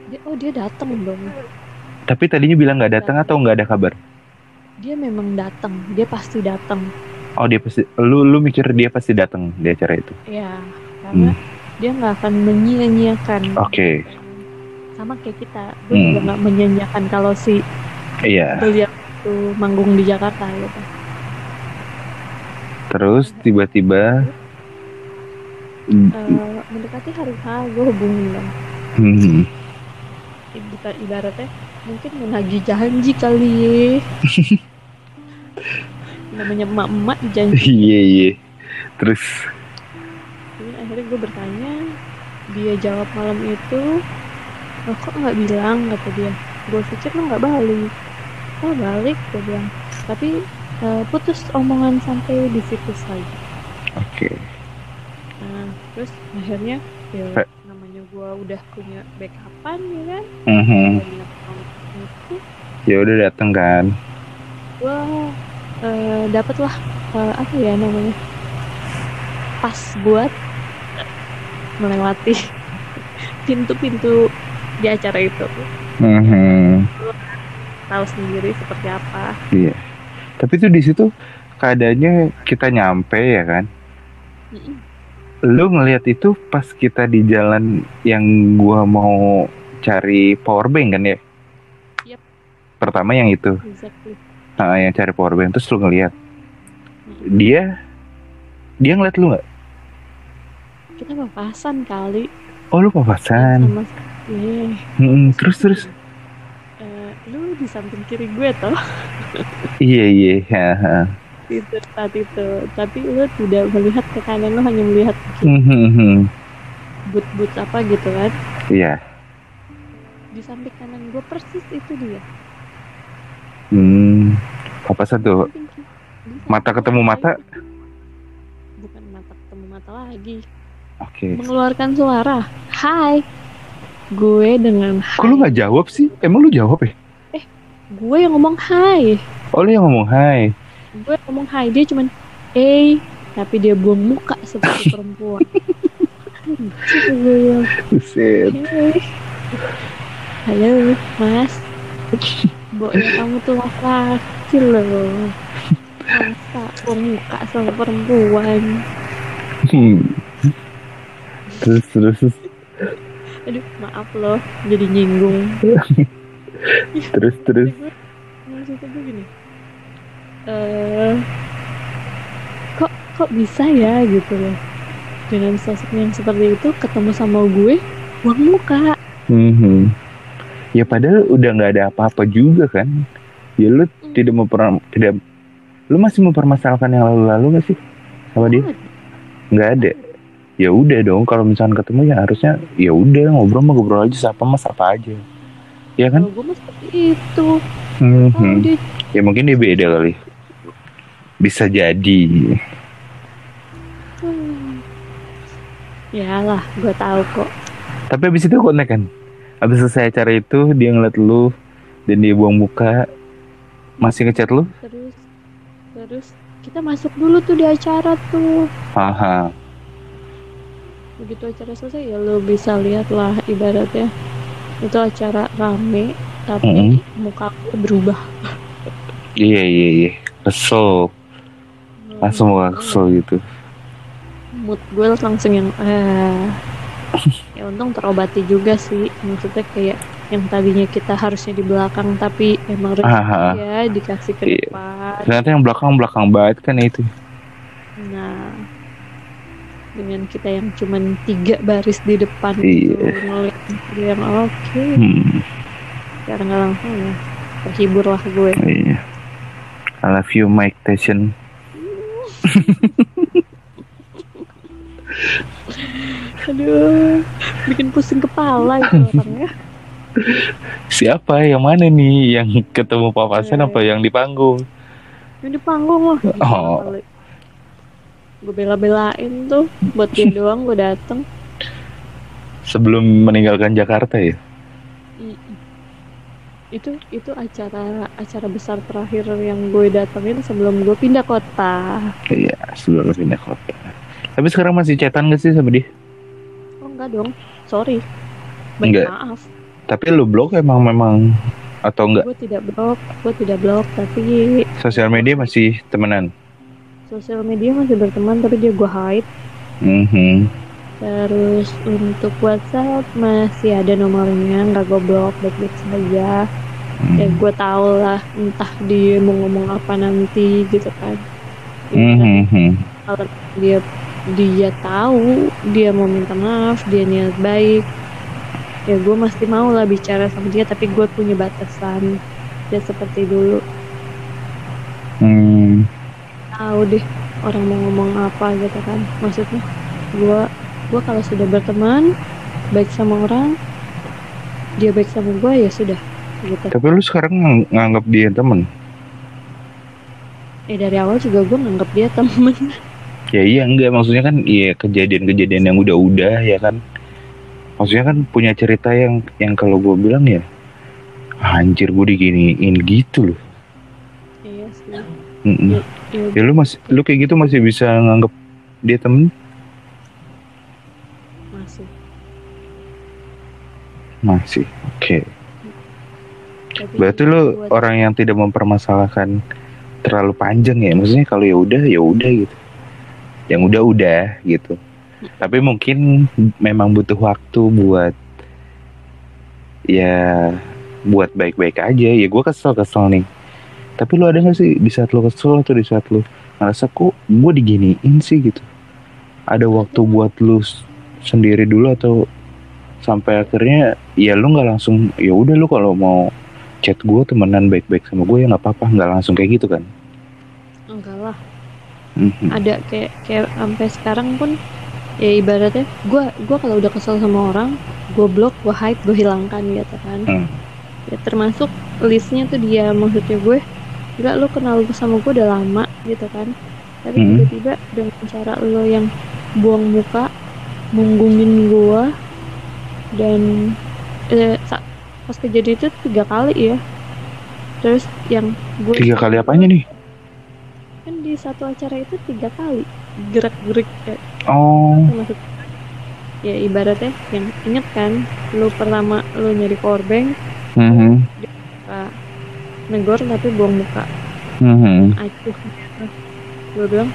dia- oh dia datang dong Tapi tadinya bilang nggak datang atau nggak ada kabar? dia memang datang dia pasti datang Oh dia pasti. Lu lu mikir dia pasti datang di acara itu? ya karena dia nggak akan menyia-nyiakan Oke. sama kayak kita gue Hmm. juga nggak menyia-nyiakan kalau si Iya. beliau itu manggung di Jakarta gitu Terus tiba-tiba. Eh, mendekati hari H gue hubungin dong Hmm. Iba- ibaratnya mungkin menagih janji kali ya namanya emak-emak janji Iya iya. Terus. Jadi akhirnya gue bertanya dia jawab malam itu "Loh, kok nggak bilang kata dia gue pikir lo nggak balik oh balik gue bilang. Tapi eh, putus omongan sampai di situs lagi. Oke. nah terus akhirnya ya namanya gue udah punya backupan ya kan? Nonton itu Ya udah dateng kan. gue eh, dapet lah eh, apa ya namanya? Pas buat melewati pintu-pintu di acara itu. Mhm. Tahu sendiri seperti apa Iya. Tapi tuh di situ keadaannya kita nyampe ya kan. Mm-mm. Lu ngelihat itu pas kita di jalan yang gua mau cari power bank kan ya? Yep. Pertama yang itu, exactly nah, yang cari power bank terus lu ngelihat Mm-mm. dia dia ngeliat lu nggak? kita papasan kali Oh lu papasan. sama Iya. Mm, terus terus. Di samping kiri gue toh Iya iya. itu saat itu tapi lu tidak melihat ke kanan lu hanya melihat Mhm. but-but apa gitu kan Iya. di samping kanan gue persis itu dia Hmm. Di samping Mata ketemu mata? bukan mata ketemu mata lagi Oke. mengeluarkan suara hai gue dengan hai Kok lu nggak jawab sih? Emang lu jawab ya? Gue yang ngomong hai Oh lu yang ngomong hai. gue ngomong hai dia cuman eh tapi dia buang muka seperti perempuan Buset. "Hey, halo mas Boknya kamu tuh laki loh masa buang muka sama perempuan Hmm. Terus terus. terus. aduh maaf loh jadi nyinggung terus terus. Jadi gue maksudnya gue gini. Eh kok kok bisa ya gitu loh. Dengan sosok yang seperti itu ketemu sama gue buang muka. Mhm. ya padahal udah nggak ada apa-apa juga kan. Ya lu tidak memper tidak lu masih mempermasalahkan yang lalu-lalu nggak sih? Sama dia? Nggak ada. Ya udah dong kalau misalnya ketemu ya harusnya ya udah ngobrol mah ngobrol aja siapa mas apa aja ya kan? Kalau gue mah seperti itu. Oh dia ya mungkin dia beda kali. Bisa jadi. Hmm. ya lah gue tahu kok. Tapi abis itu connect kan? Abis selesai acara itu dia ngeliat lu dan dia buang muka. Masih ngechat lu? Terus terus kita masuk dulu tuh di acara tuh. Haha begitu acara selesai ya lo bisa lihat lah ibaratnya itu acara rame tapi muka gue berubah. Iya iya iya. Kesel. Langsung gue- kesel gitu. Mood gue langsung yang eh ya untung terobati juga sih. Maksudnya kayak yang tadinya kita harusnya di belakang tapi emang rezeki Aha. ya dikasih ke Iya. depan. Ternyata yang belakang belakang banget kan itu. Nah dengan kita yang cuman tiga baris di depan Iya. itu ngeliat dia yang oke hmm, secara nggak langsung ya terhibur lah gue iya. I love you Mike Tyson. Aduh, bikin pusing kepala itu orangnya. Siapa yang mana nih yang ketemu papasan apa yang di panggung? Yang di panggung loh. Oh. Gue bela-belain tuh buat dia doang gue dateng. Sebelum meninggalkan Jakarta ya? Mm-mm. Itu itu acara acara besar terakhir yang gue datengin sebelum gue pindah kota. Iya, sebelum pindah kota. Tapi sekarang masih chatan gak sih sama dia? Oh enggak dong, sorry. Baik, Enggak. Maaf, Tapi lu blok emang memang atau enggak? gue tidak blok, gue tidak blok, tapi Sosial media masih temenan. Sosial media masih berteman, tapi dia gue hide. Mhm. Terus untuk WhatsApp masih ada nomornya, nggak gue blok, baik-baik saja. Ya Hmm. gue tau lah, entah dia mau ngomong apa nanti gitu kan. Ya, Mhm. Kalau dia dia tahu, dia mau minta maaf, dia niat baik, ya gue mesti mau lah bicara sama dia, tapi gue punya batasan. Ya seperti dulu, Hmm. Tahu deh orang mau ngomong apa gitu kan. Maksudnya gue gue kalau sudah berteman baik sama orang, dia baik sama gue ya sudah gitu. Tapi lu sekarang ngang- nganggap dia temen? Eh dari awal juga gue nganggap dia temen. Ya iya enggak maksudnya kan iya kejadian-kejadian yang udah-udah ya kan. Maksudnya kan punya cerita yang yang kalau gue bilang ya anjir gue diginiin gitu loh. iya sih. Mm-mm. Ya, Ya lu masih lu kayak gitu masih bisa nganggap dia temen? masih. Masih. Oke. Tapi Berarti lu buat- orang yang tidak mempermasalahkan terlalu panjang ya. Maksudnya kalau ya udah ya udah gitu. Yang udah udah gitu. Tapi mungkin memang butuh waktu buat ya buat baik-baik aja. Ya gue kesel kesel nih. Tapi lu ada gak sih di saat lu kesel atau di saat lu ngerasa kok gue diginiin sih gitu. Ada waktu buat lu sendiri dulu atau sampai akhirnya ya lu nggak langsung ya udah lu kalau mau chat gue temenan baik-baik sama gue ya nggak apa-apa nggak langsung kayak gitu kan enggak lah. Mhm. Ada kayak kayak sampai sekarang pun ya ibaratnya gue gua kalau udah kesel sama orang, gue blok, gue hide, gue hilangkan gitu kan. Hmm. Ya termasuk listnya tuh dia maksudnya gue enggak lu kenal sama gue udah lama gitu kan. Tapi Hmm. tiba-tiba dengan cara lo yang buang muka, munggungin gue dan eh, pas kejadian itu tiga kali ya. Terus yang gue tiga kali apanya nih kan di satu acara itu tiga kali gerak-gerik kayak oh maksud ya ibaratnya yang inget kan lu pertama lu nyari powerbank mhm, uh, negor tapi buang muka mhm. acuh gue bilang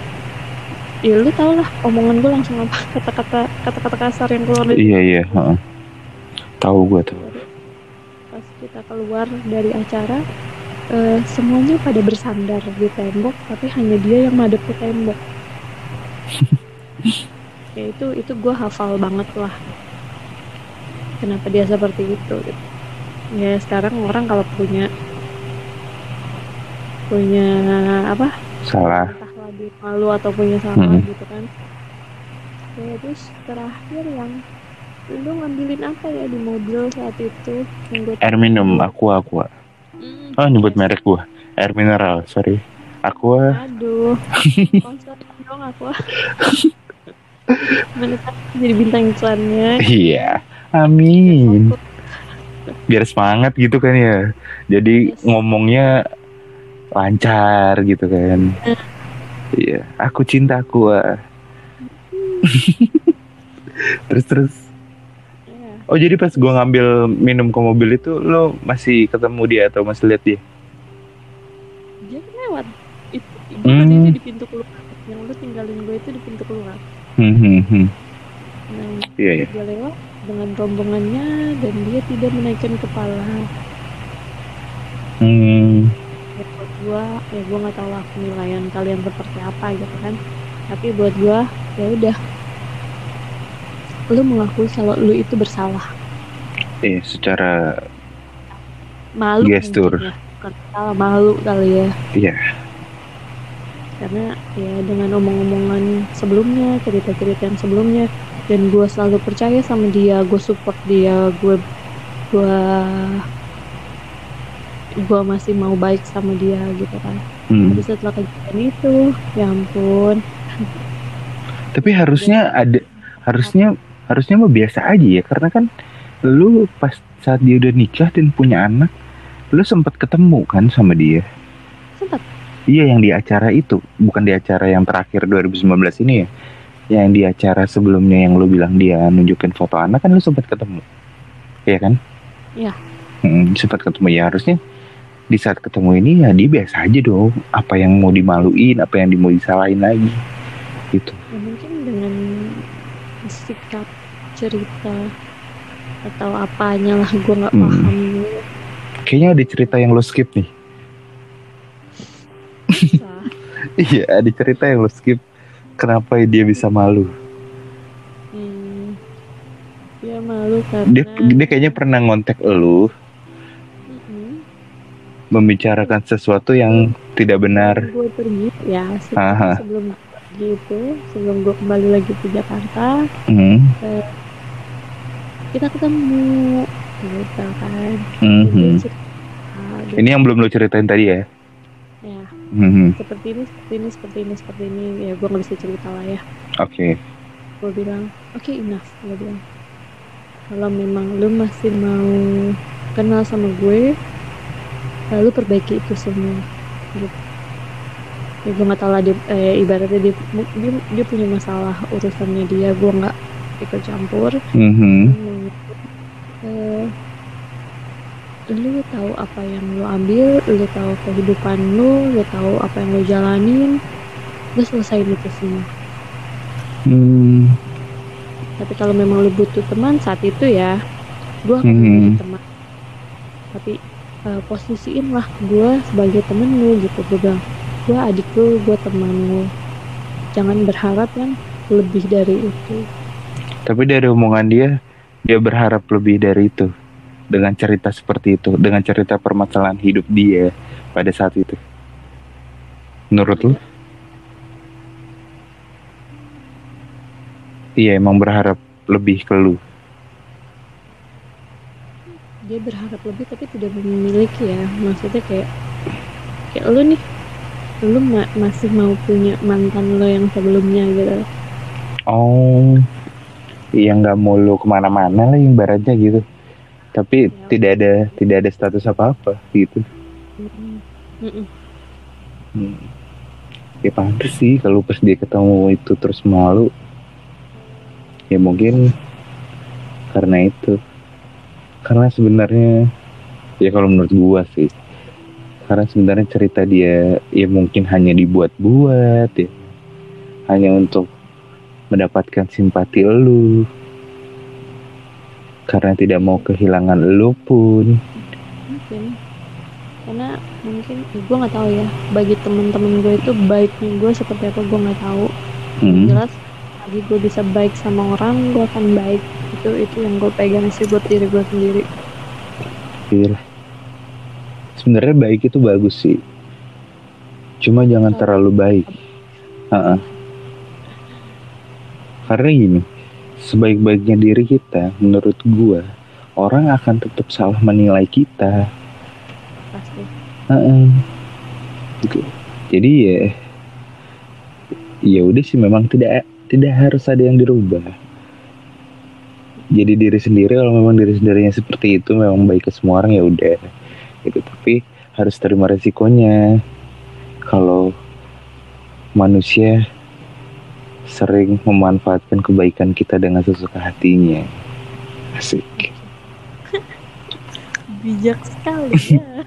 ya lu tau lah omongan gue langsung apa kata-kata kata-kata kasar yang keluar dari iya iya heeh. tahu gue tuh pas kita keluar dari acara eh, semuanya pada bersandar di tembok tapi hanya dia yang madep ke tembok ya itu itu gue hafal banget lah kenapa dia seperti itu gitu. ya sekarang orang kalau punya punya apa? Salah. Dia malu atau punya salah Hmm. gitu kan. Ya terus terakhir yang lu ngambilin apa ya di mobil saat itu? Air minum aqua aqua Hmm, oh nyebut merek gue air mineral sorry. Aqua Aduh, sponsor dong aku. Jadi bintang iklannya. iya amin. Biar semangat gitu kan ya. Jadi Yes. ngomongnya lancar gitu kan iya aku cinta aqua terus terus Iya. Oh jadi pas gua ngambil minum ke mobil itu lo masih ketemu dia atau masih lihat dia? Dia lewat. Itu, gue kan Hmm. di pintu keluar. Yang lu tinggalin gue itu di pintu keluar. Hmm, hmm, hmm. Nah, Iya iya. dia lewat dengan rombongannya dan dia tidak menaikkan kepala. Hmm. Gua, ya gua nggak tahu lah penilaian kalian seperti apa gitu kan. Tapi buat gua, ya udah. Lu mengakui kalau lu itu bersalah. Eh secara Malu Gestur. ya. Salah malu kali ya. iya karena ya dengan omong-omongan sebelumnya cerita-cerita yang sebelumnya dan gue selalu percaya sama dia gue support dia gue gue gue masih mau baik sama dia gitu kan Hmm. tapi setelah kejadian itu ya ampun Tapi harusnya ada harusnya harusnya mah biasa aja ya karena kan lu pas saat dia udah nikah dan punya anak lu sempat ketemu kan sama dia. sempat Iya yang di acara itu, bukan di acara yang terakhir 2019 ini ya. Yang di acara sebelumnya yang lu bilang dia nunjukin foto anak kan lu sempat ketemu. Iya kan? Iya. Hmm, sempat ketemu ya harusnya di saat ketemu ini ya dia biasa aja dong. Apa yang mau dimaluin, apa yang mau disalahin lagi. Gitu. ya mungkin dengan sikap cerita atau apanya lah gue nggak Hmm. paham Kayaknya ada cerita yang lo skip nih. Iya, ada cerita yang lo skip. Kenapa dia bisa malu? hmm. dia malu karena Dia, dia kayaknya pernah ngontek lo. Membicarakan sesuatu yang tidak benar. gue pergi ya se- Aha. sebelum pergi itu sebelum gue kembali lagi ke Jakarta Hmm. kita ketemu gitu kan dia cerita, dia- Ini yang belum lo ceritain tadi ya? ya Mhm. seperti ini seperti ini seperti ini seperti ini ya gue nggak bisa cerita lah ya Oke. gue bilang oke enough gue bilang kalau memang lu masih mau kenal sama gue lalu perbaiki itu semua gitu. Ya gue nggak tahu lah dia eh, ibaratnya dia, dia dia punya masalah urusannya dia gue nggak ikut campur. Mhm. eh, lu tahu apa yang lu ambil lu tahu kehidupan lu lu tahu apa yang lu jalanin lu selesaiin itu semua. Hmm. tapi kalau memang lu butuh teman saat itu ya gue akan menjadi teman. Tapi eh, posisiin lah gue sebagai temen lu gitu gue bilang gue adik lu gue teman lu jangan berharap yang lebih dari itu Tapi dari omongan dia, dia berharap lebih dari itu. Dengan cerita seperti itu, dengan cerita permasalahan hidup dia pada saat itu. Menurut lu? Iya, emang berharap lebih ke lu. Dia berharap lebih tapi tidak memiliki ya maksudnya kayak kayak lu nih lu ma- masih mau punya mantan lo yang sebelumnya gitu Oh, iya nggak mau lu ke mana-mana lah ibaratnya gitu. Tapi Ya. tidak ada tidak ada status apa-apa gitu. Mm-mm. Mm-mm. Hmm. Ya pantas sih kalau pas dia ketemu itu terus malu. Ya mungkin karena itu. Karena sebenarnya ya kalau menurut gua sih. Karena sebenarnya cerita dia ya mungkin hanya dibuat-buat ya. Hanya untuk mendapatkan simpati lu. Karena tidak mau kehilangan lu pun. mungkin karena mungkin ya gue nggak tahu ya bagi temen-temen gue itu baiknya gue seperti apa gue nggak tahu Hmm. jelas lagi gue bisa baik sama orang gue akan baik itu itu yang gue pegang sih buat diri gue sendiri Iya. Sebenarnya baik itu bagus sih. Cuma jangan terlalu baik. Ha-ha. Karena gini, sebaik-baiknya diri kita, menurut gua, orang akan tetap salah menilai kita. pasti Ha-ha. Gitu. Jadi ya, ya udah sih memang tidak tidak harus ada yang dirubah. Jadi diri sendiri kalau memang diri sendirinya seperti itu memang baik ke semua orang ya udah gitu. Tapi harus terima resikonya. Kalau manusia sering memanfaatkan kebaikan kita dengan sesuka hatinya. Asik. bijak sekali ya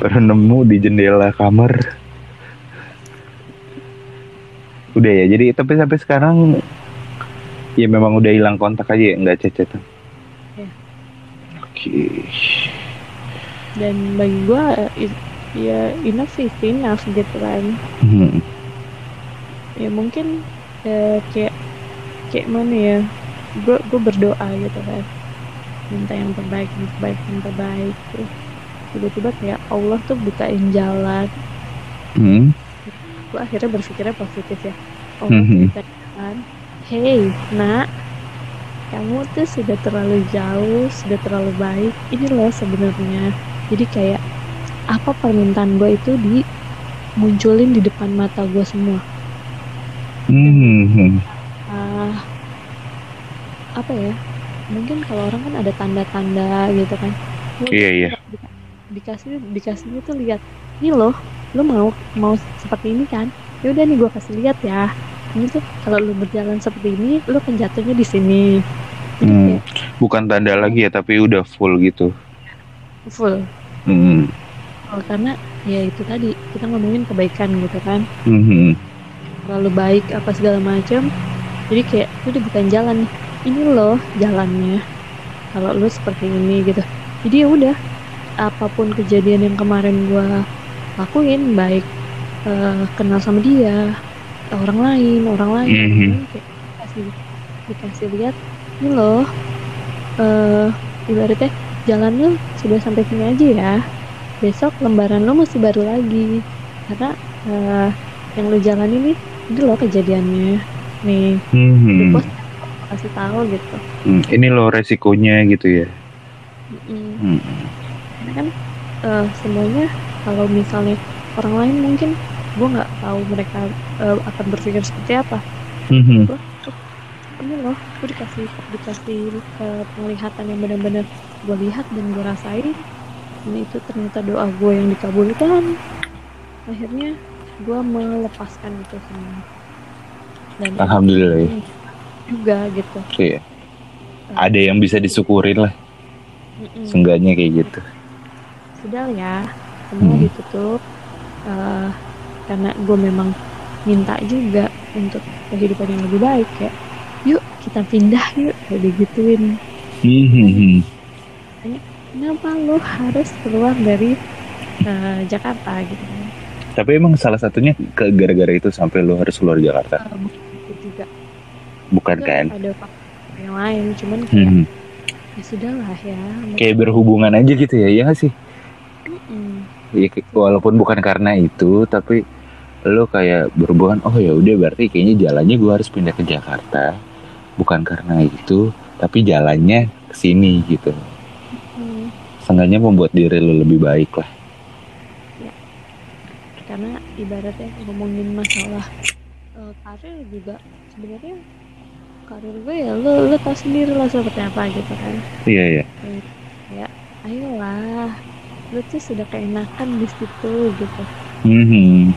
Baru nemu di jendela kamar. Udah ya, jadi tapi sampai sekarang ya memang udah hilang kontak aja ya, nggak cecetan. Ya. Oke. dan bagi gue ya enough is enough gitu kan Hmm. ya mungkin eh, kayak kayak mana ya gue gue berdoa gitu kan minta yang terbaik yang terbaik yang terbaik tuh tiba-tiba kayak Allah tuh bukain jalan Hmm. Gue akhirnya berpikirnya positif ya tuh Mhm. bukain jalan hey nak kamu tuh sudah terlalu jauh sudah terlalu baik ini loh sebenarnya jadi kayak apa permintaan gue itu dimunculin di depan mata gue semua Hmm. ah apa ya mungkin kalau orang kan ada tanda-tanda gitu kan Iya, iya. di- dikasih dikasihnya tuh lihat ini loh lo mau mau seperti ini kan? Ya udah nih gue kasih lihat ya. Ini tuh kalau lu berjalan seperti ini lu kan jatuhnya di sini. Jadi Hmm. kayak Bukan tanda lagi ya, tapi udah full gitu. full. Hmm. Oh, karena ya itu tadi kita ngomongin kebaikan gitu kan. Hmm. terlalu baik apa segala macam jadi kayak itu udah bukan jalan nih. Ini loh jalannya. Kalau lu seperti ini gitu. Jadi ya udah apa pun kejadian yang kemarin gua lakuin baik eh, kenal sama dia orang lain orang lain orang lain, kayak dikasih dikasih lihat ini loh eh ibaratnya jalan lu sudah sampai sini aja ya besok lembaran lu masih baru lagi karena eh, yang lu jalan ini ini loh kejadiannya nih Hmm. bos kasih tahu gitu Hmm. Ini loh resikonya gitu ya. Mm. Hmm. karena kan eh, semuanya kalau misalnya orang lain mungkin gue nggak tahu mereka eh, akan berpikir seperti apa. Hmm. ini loh gue dikasih dikasih eh, penglihatan yang benar-benar gue lihat dan gue rasain. Ini itu ternyata doa gue yang dikabulkan. Akhirnya gue melepaskan itu semua. Dan Alhamdulillah. juga gitu. Iya. Ada yang bisa disyukurin lah, Mm-mm. seenggaknya kayak gitu. sudah ya semua Hmm. ditutup eh, karena gue memang minta juga untuk kehidupan yang lebih baik ya yuk kita pindah yuk kayak digituin Hmm. kenapa lo harus keluar dari eh, Jakarta gitu kan Tapi emang salah satunya ke gara-gara itu sampai lo harus keluar Jakarta, Eh, bukan itu juga bukan Itu kan? ada faktor yang lain cuman kayak Hmm. ya sudahlah ya Kayak berhubungan aja gitu ya, ya sih? Ya, kayak- walaupun bukan karena itu, tapi lo kayak berhubungan. Oh ya udah berarti kayaknya jalannya gue harus pindah ke Jakarta, bukan karena itu, tapi jalannya ke sini gitu. Mm. Seenggaknya membuat diri lo lebih baik lah. karena ibaratnya ngomongin masalah eh, karir juga sebenarnya karir gue ya lo lo tau sendiri lah seperti apa gitu kan Iya iya. ayolah lo tuh sudah keenakan di situ gitu Hmm.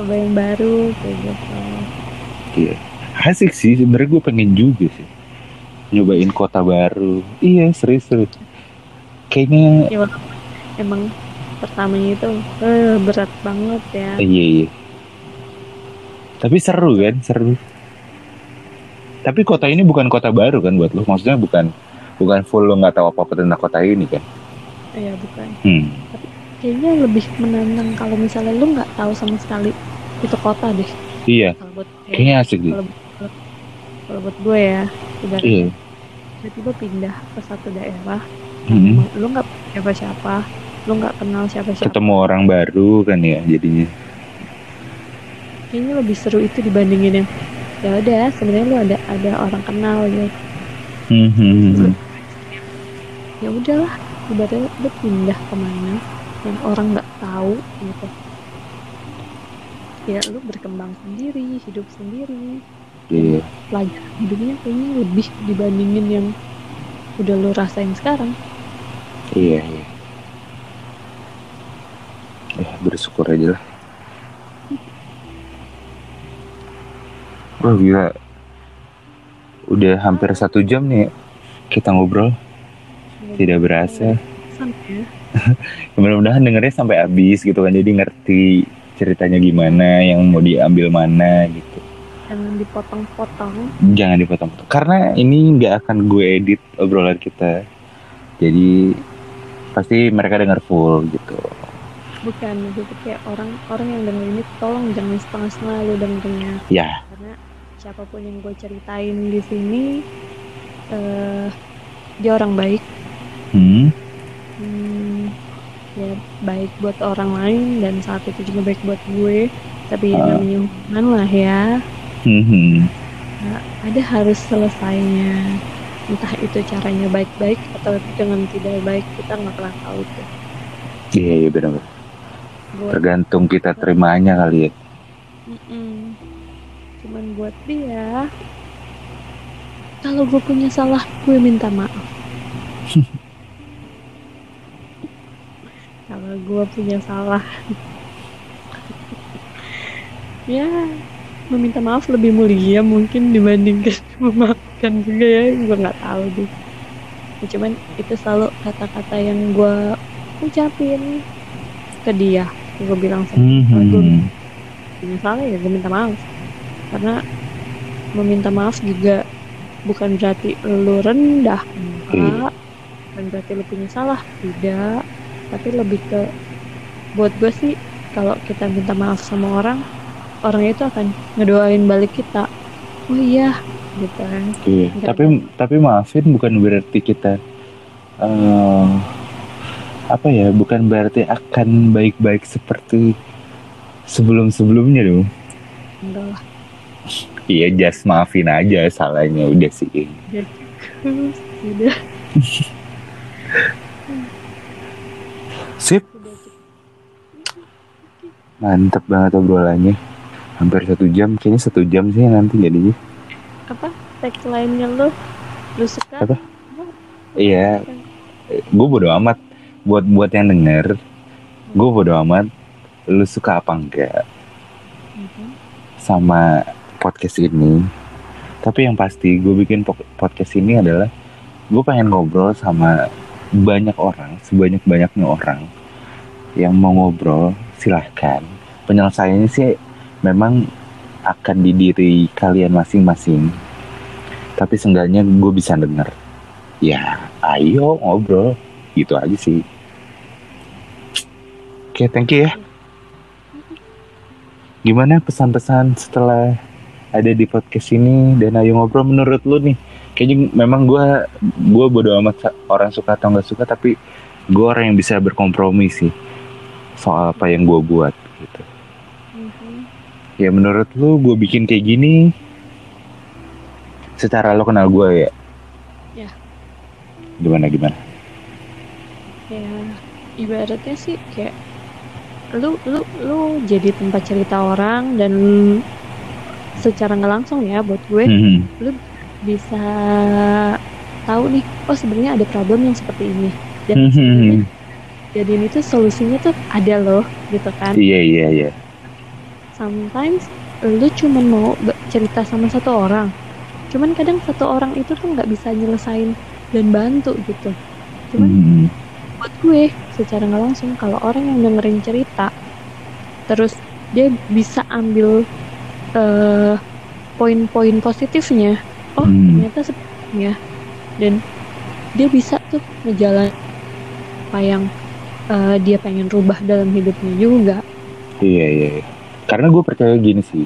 coba yang baru kayak gitu Asik sih, sebenarnya gue pengen juga sih nyobain kota baru. Iya serius serius. Kayaknya ya emang pertamanya itu eh, berat banget ya iya iya. Tapi seru kan, seru. Tapi kota ini bukan kota baru kan buat lo, maksudnya bukan bukan full lo nggak tahu apa apa tentang kota ini kan? Ya bukan Hmm. kayaknya lebih menantang kalau misalnya lu nggak tahu sama sekali itu kota deh Iya, kalau buat kayaknya asik deh. kalau kalau buat gue ya ibaratnya Iya. tiba-tiba pindah ke satu daerah Hmm. lu nggak punya siapa-siapa lu nggak kenal siapa-siapa Ketemu orang baru kan ya jadinya. kayaknya lebih seru itu dibandingin yang ya udah sebenarnya lu ada ada orang kenal gitu hmm, hmm. ya udahlah ibaratnya lu pindah ke mana yang orang nggak tahu gitu ya lu berkembang sendiri hidup sendiri Iya. pelajaran hidupnya kayaknya lebih dibandingin yang udah lu rasain sekarang Iya, iya. Ya, bersyukur aja lah. Wah, gila. Udah hampir satu jam nih kita ngobrol. Tidak berasa. Ya Mudah-mudahan dengernya sampai habis gitu kan. Jadi ngerti ceritanya gimana, yang mau diambil mana gitu. jangan dipotong-potong Jangan dipotong-potong. Karena ini nggak akan gue edit obrolan kita. Jadi pasti mereka denger full gitu. bukan gitu kayak orang orang yang denger ini tolong jangan setengah-setengah lu dengernya Ya, karena siapa pun yang gue ceritain di sini eh dia orang baik hmm, Hmm, ya baik buat orang lain dan saat itu juga baik buat gue tapi Ah. namanya hubungan lah ya Mhm. Nah, ada harus selesainya entah itu caranya baik-baik atau dengan tidak baik kita nggak pernah tahu tuh Iya iya benar. buat Tergantung kita terimanya kali ya. Mm-mm. cuman buat dia kalau gue punya salah gue minta maaf kalau gue punya salah. Ya meminta maaf lebih mulia mungkin dibandingkan memaafkan juga ya gue nggak tahu deh. Ya, cuman itu selalu kata-kata yang gue ucapin ke dia. Gue bilang sama kalau gue Mhm. punya salah ya gue minta maaf. Karena meminta maaf juga bukan berarti lu rendah enggak bukan berarti lu punya salah tidak tapi lebih ke buat gue sih kalau kita minta maaf sama orang orang itu akan ngedoain balik kita oh iya gitu kan Iya. Tapi tapi maafin bukan berarti kita eh apa ya? Bukan berarti akan baik-baik seperti sebelum-sebelumnya dong. enggak lah Iya, just maafin aja salahnya udah sih. udah cukup. mantep banget obrolannya. Hampir satu jam, kayaknya satu jam sih nanti jadinya. apa tagline-nya lu lu suka Apa? Iya, gue bodo amat. Buat buat yang denger, gue bodo amat. Lu suka apa enggak Mhm. sama podcast ini? Tapi yang pasti gue bikin po- podcast ini adalah gue pengen ngobrol sama banyak orang, sebanyak banyaknya orang yang mau ngobrol. Silahkan. Penyelesaiannya sih memang akan di diri kalian masing-masing. Tapi seenggaknya gue bisa denger. Ya, ayo ngobrol. Gitu aja sih. Oke, thank you ya. Gimana pesan-pesan setelah ada di podcast ini dan ayo ngobrol menurut lu nih? Kayaknya memang gue gue bodo amat orang suka atau nggak suka tapi gue orang yang bisa berkompromi sih soal apa yang gue buat gitu. Mhm. Ya menurut lu gue bikin kayak gini secara lo kenal gue ya? Ya. Gimana gimana? ya ibaratnya sih kayak lu lu lu jadi tempat cerita orang dan secara nggak langsung ya buat gue Hmm. bisa tahu nih oh sebenarnya ada problem yang seperti ini dan Hmm. sebenarnya jadiin itu solusinya tuh ada loh gitu kan Iya iya iya. sometimes lu cuman mau cerita sama satu orang cuman kadang satu orang itu tuh nggak bisa nyelesain dan bantu gitu cuman Hmm. buat gue secara nggak langsung kalau orang yang dengerin cerita terus dia bisa ambil eh, poin-poin positifnya oh Hmm. ternyata sepertinya dan dia bisa tuh ngejalan apa yang eh, dia pengen rubah dalam hidupnya juga Iya iya. iya. Karena gue percaya gini sih,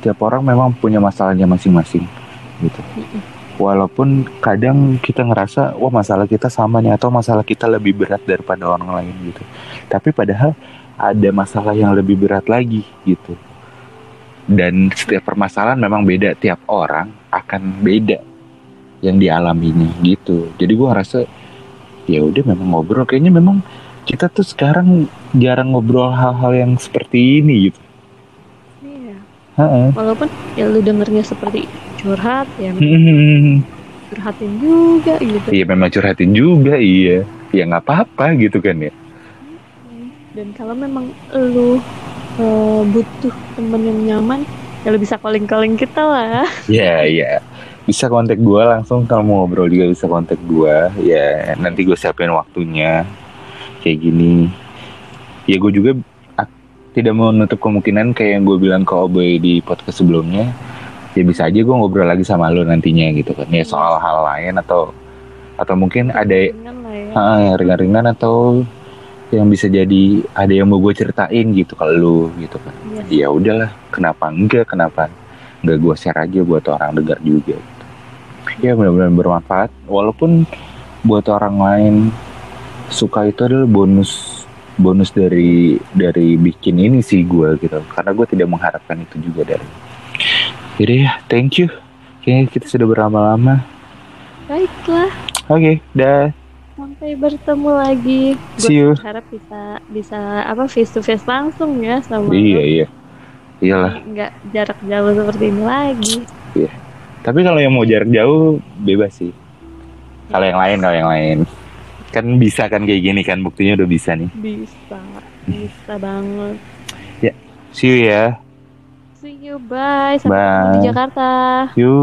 setiap orang memang punya masalahnya masing-masing, gitu. Mm-mm. Walaupun kadang kita ngerasa, wah masalah kita sama nih atau masalah kita lebih berat daripada orang lain gitu. Tapi padahal ada masalah yang lebih berat lagi gitu. Dan setiap permasalahan memang beda, tiap orang akan beda yang dialaminya gitu. Jadi gue ngerasa ya udah memang ngobrol kayaknya memang kita tuh sekarang jarang ngobrol hal-hal yang seperti ini gitu. Iya. Heeh. walaupun ya lu dengernya seperti curhat ya Hmm. curhatin juga gitu Iya memang curhatin juga iya. Ya nggak apa-apa gitu kan ya. dan kalau memang lu eh, butuh temen yang nyaman ya lu bisa calling-calling kita lah Ya ya. Bisa kontak gua langsung kalau mau ngobrol juga bisa kontak gua. Ya nanti gue siapin waktunya kayak gini. Ya gue juga tidak menutup kemungkinan kayak yang gue bilang ke Oboy di podcast sebelumnya. Ya bisa aja gue ngobrol lagi sama lo nantinya gitu kan. Ya soal hal lain atau atau mungkin ada ya ringan-ringan atau yang bisa jadi ada yang mau gue ceritain gitu ke lu gitu kan Iya. ya udahlah kenapa enggak kenapa enggak gue share aja buat orang dengar juga. Ya benar-benar bermanfaat. Walaupun buat orang lain suka itu adalah bonus bonus dari dari bikin ini sih gue gitu. Karena gue tidak mengharapkan itu juga dari. Jadi ya thank you. Kayaknya kita sudah berlama-lama. Baiklah. Oke dah. Sampai bertemu lagi. See you. gue harap bisa bisa apa face to face langsung ya sama iya lo. iya. Iyalah. Nggak jarak jauh seperti ini lagi tapi kalau yang mau jarak jauh bebas sih. Kalau yang lain kalau yang lain. Kan bisa kan kayak gini kan buktinya udah bisa nih. Bisa bisa banget. See you ya. See you bye. Sampai ketemu di Bye. Jakarta. You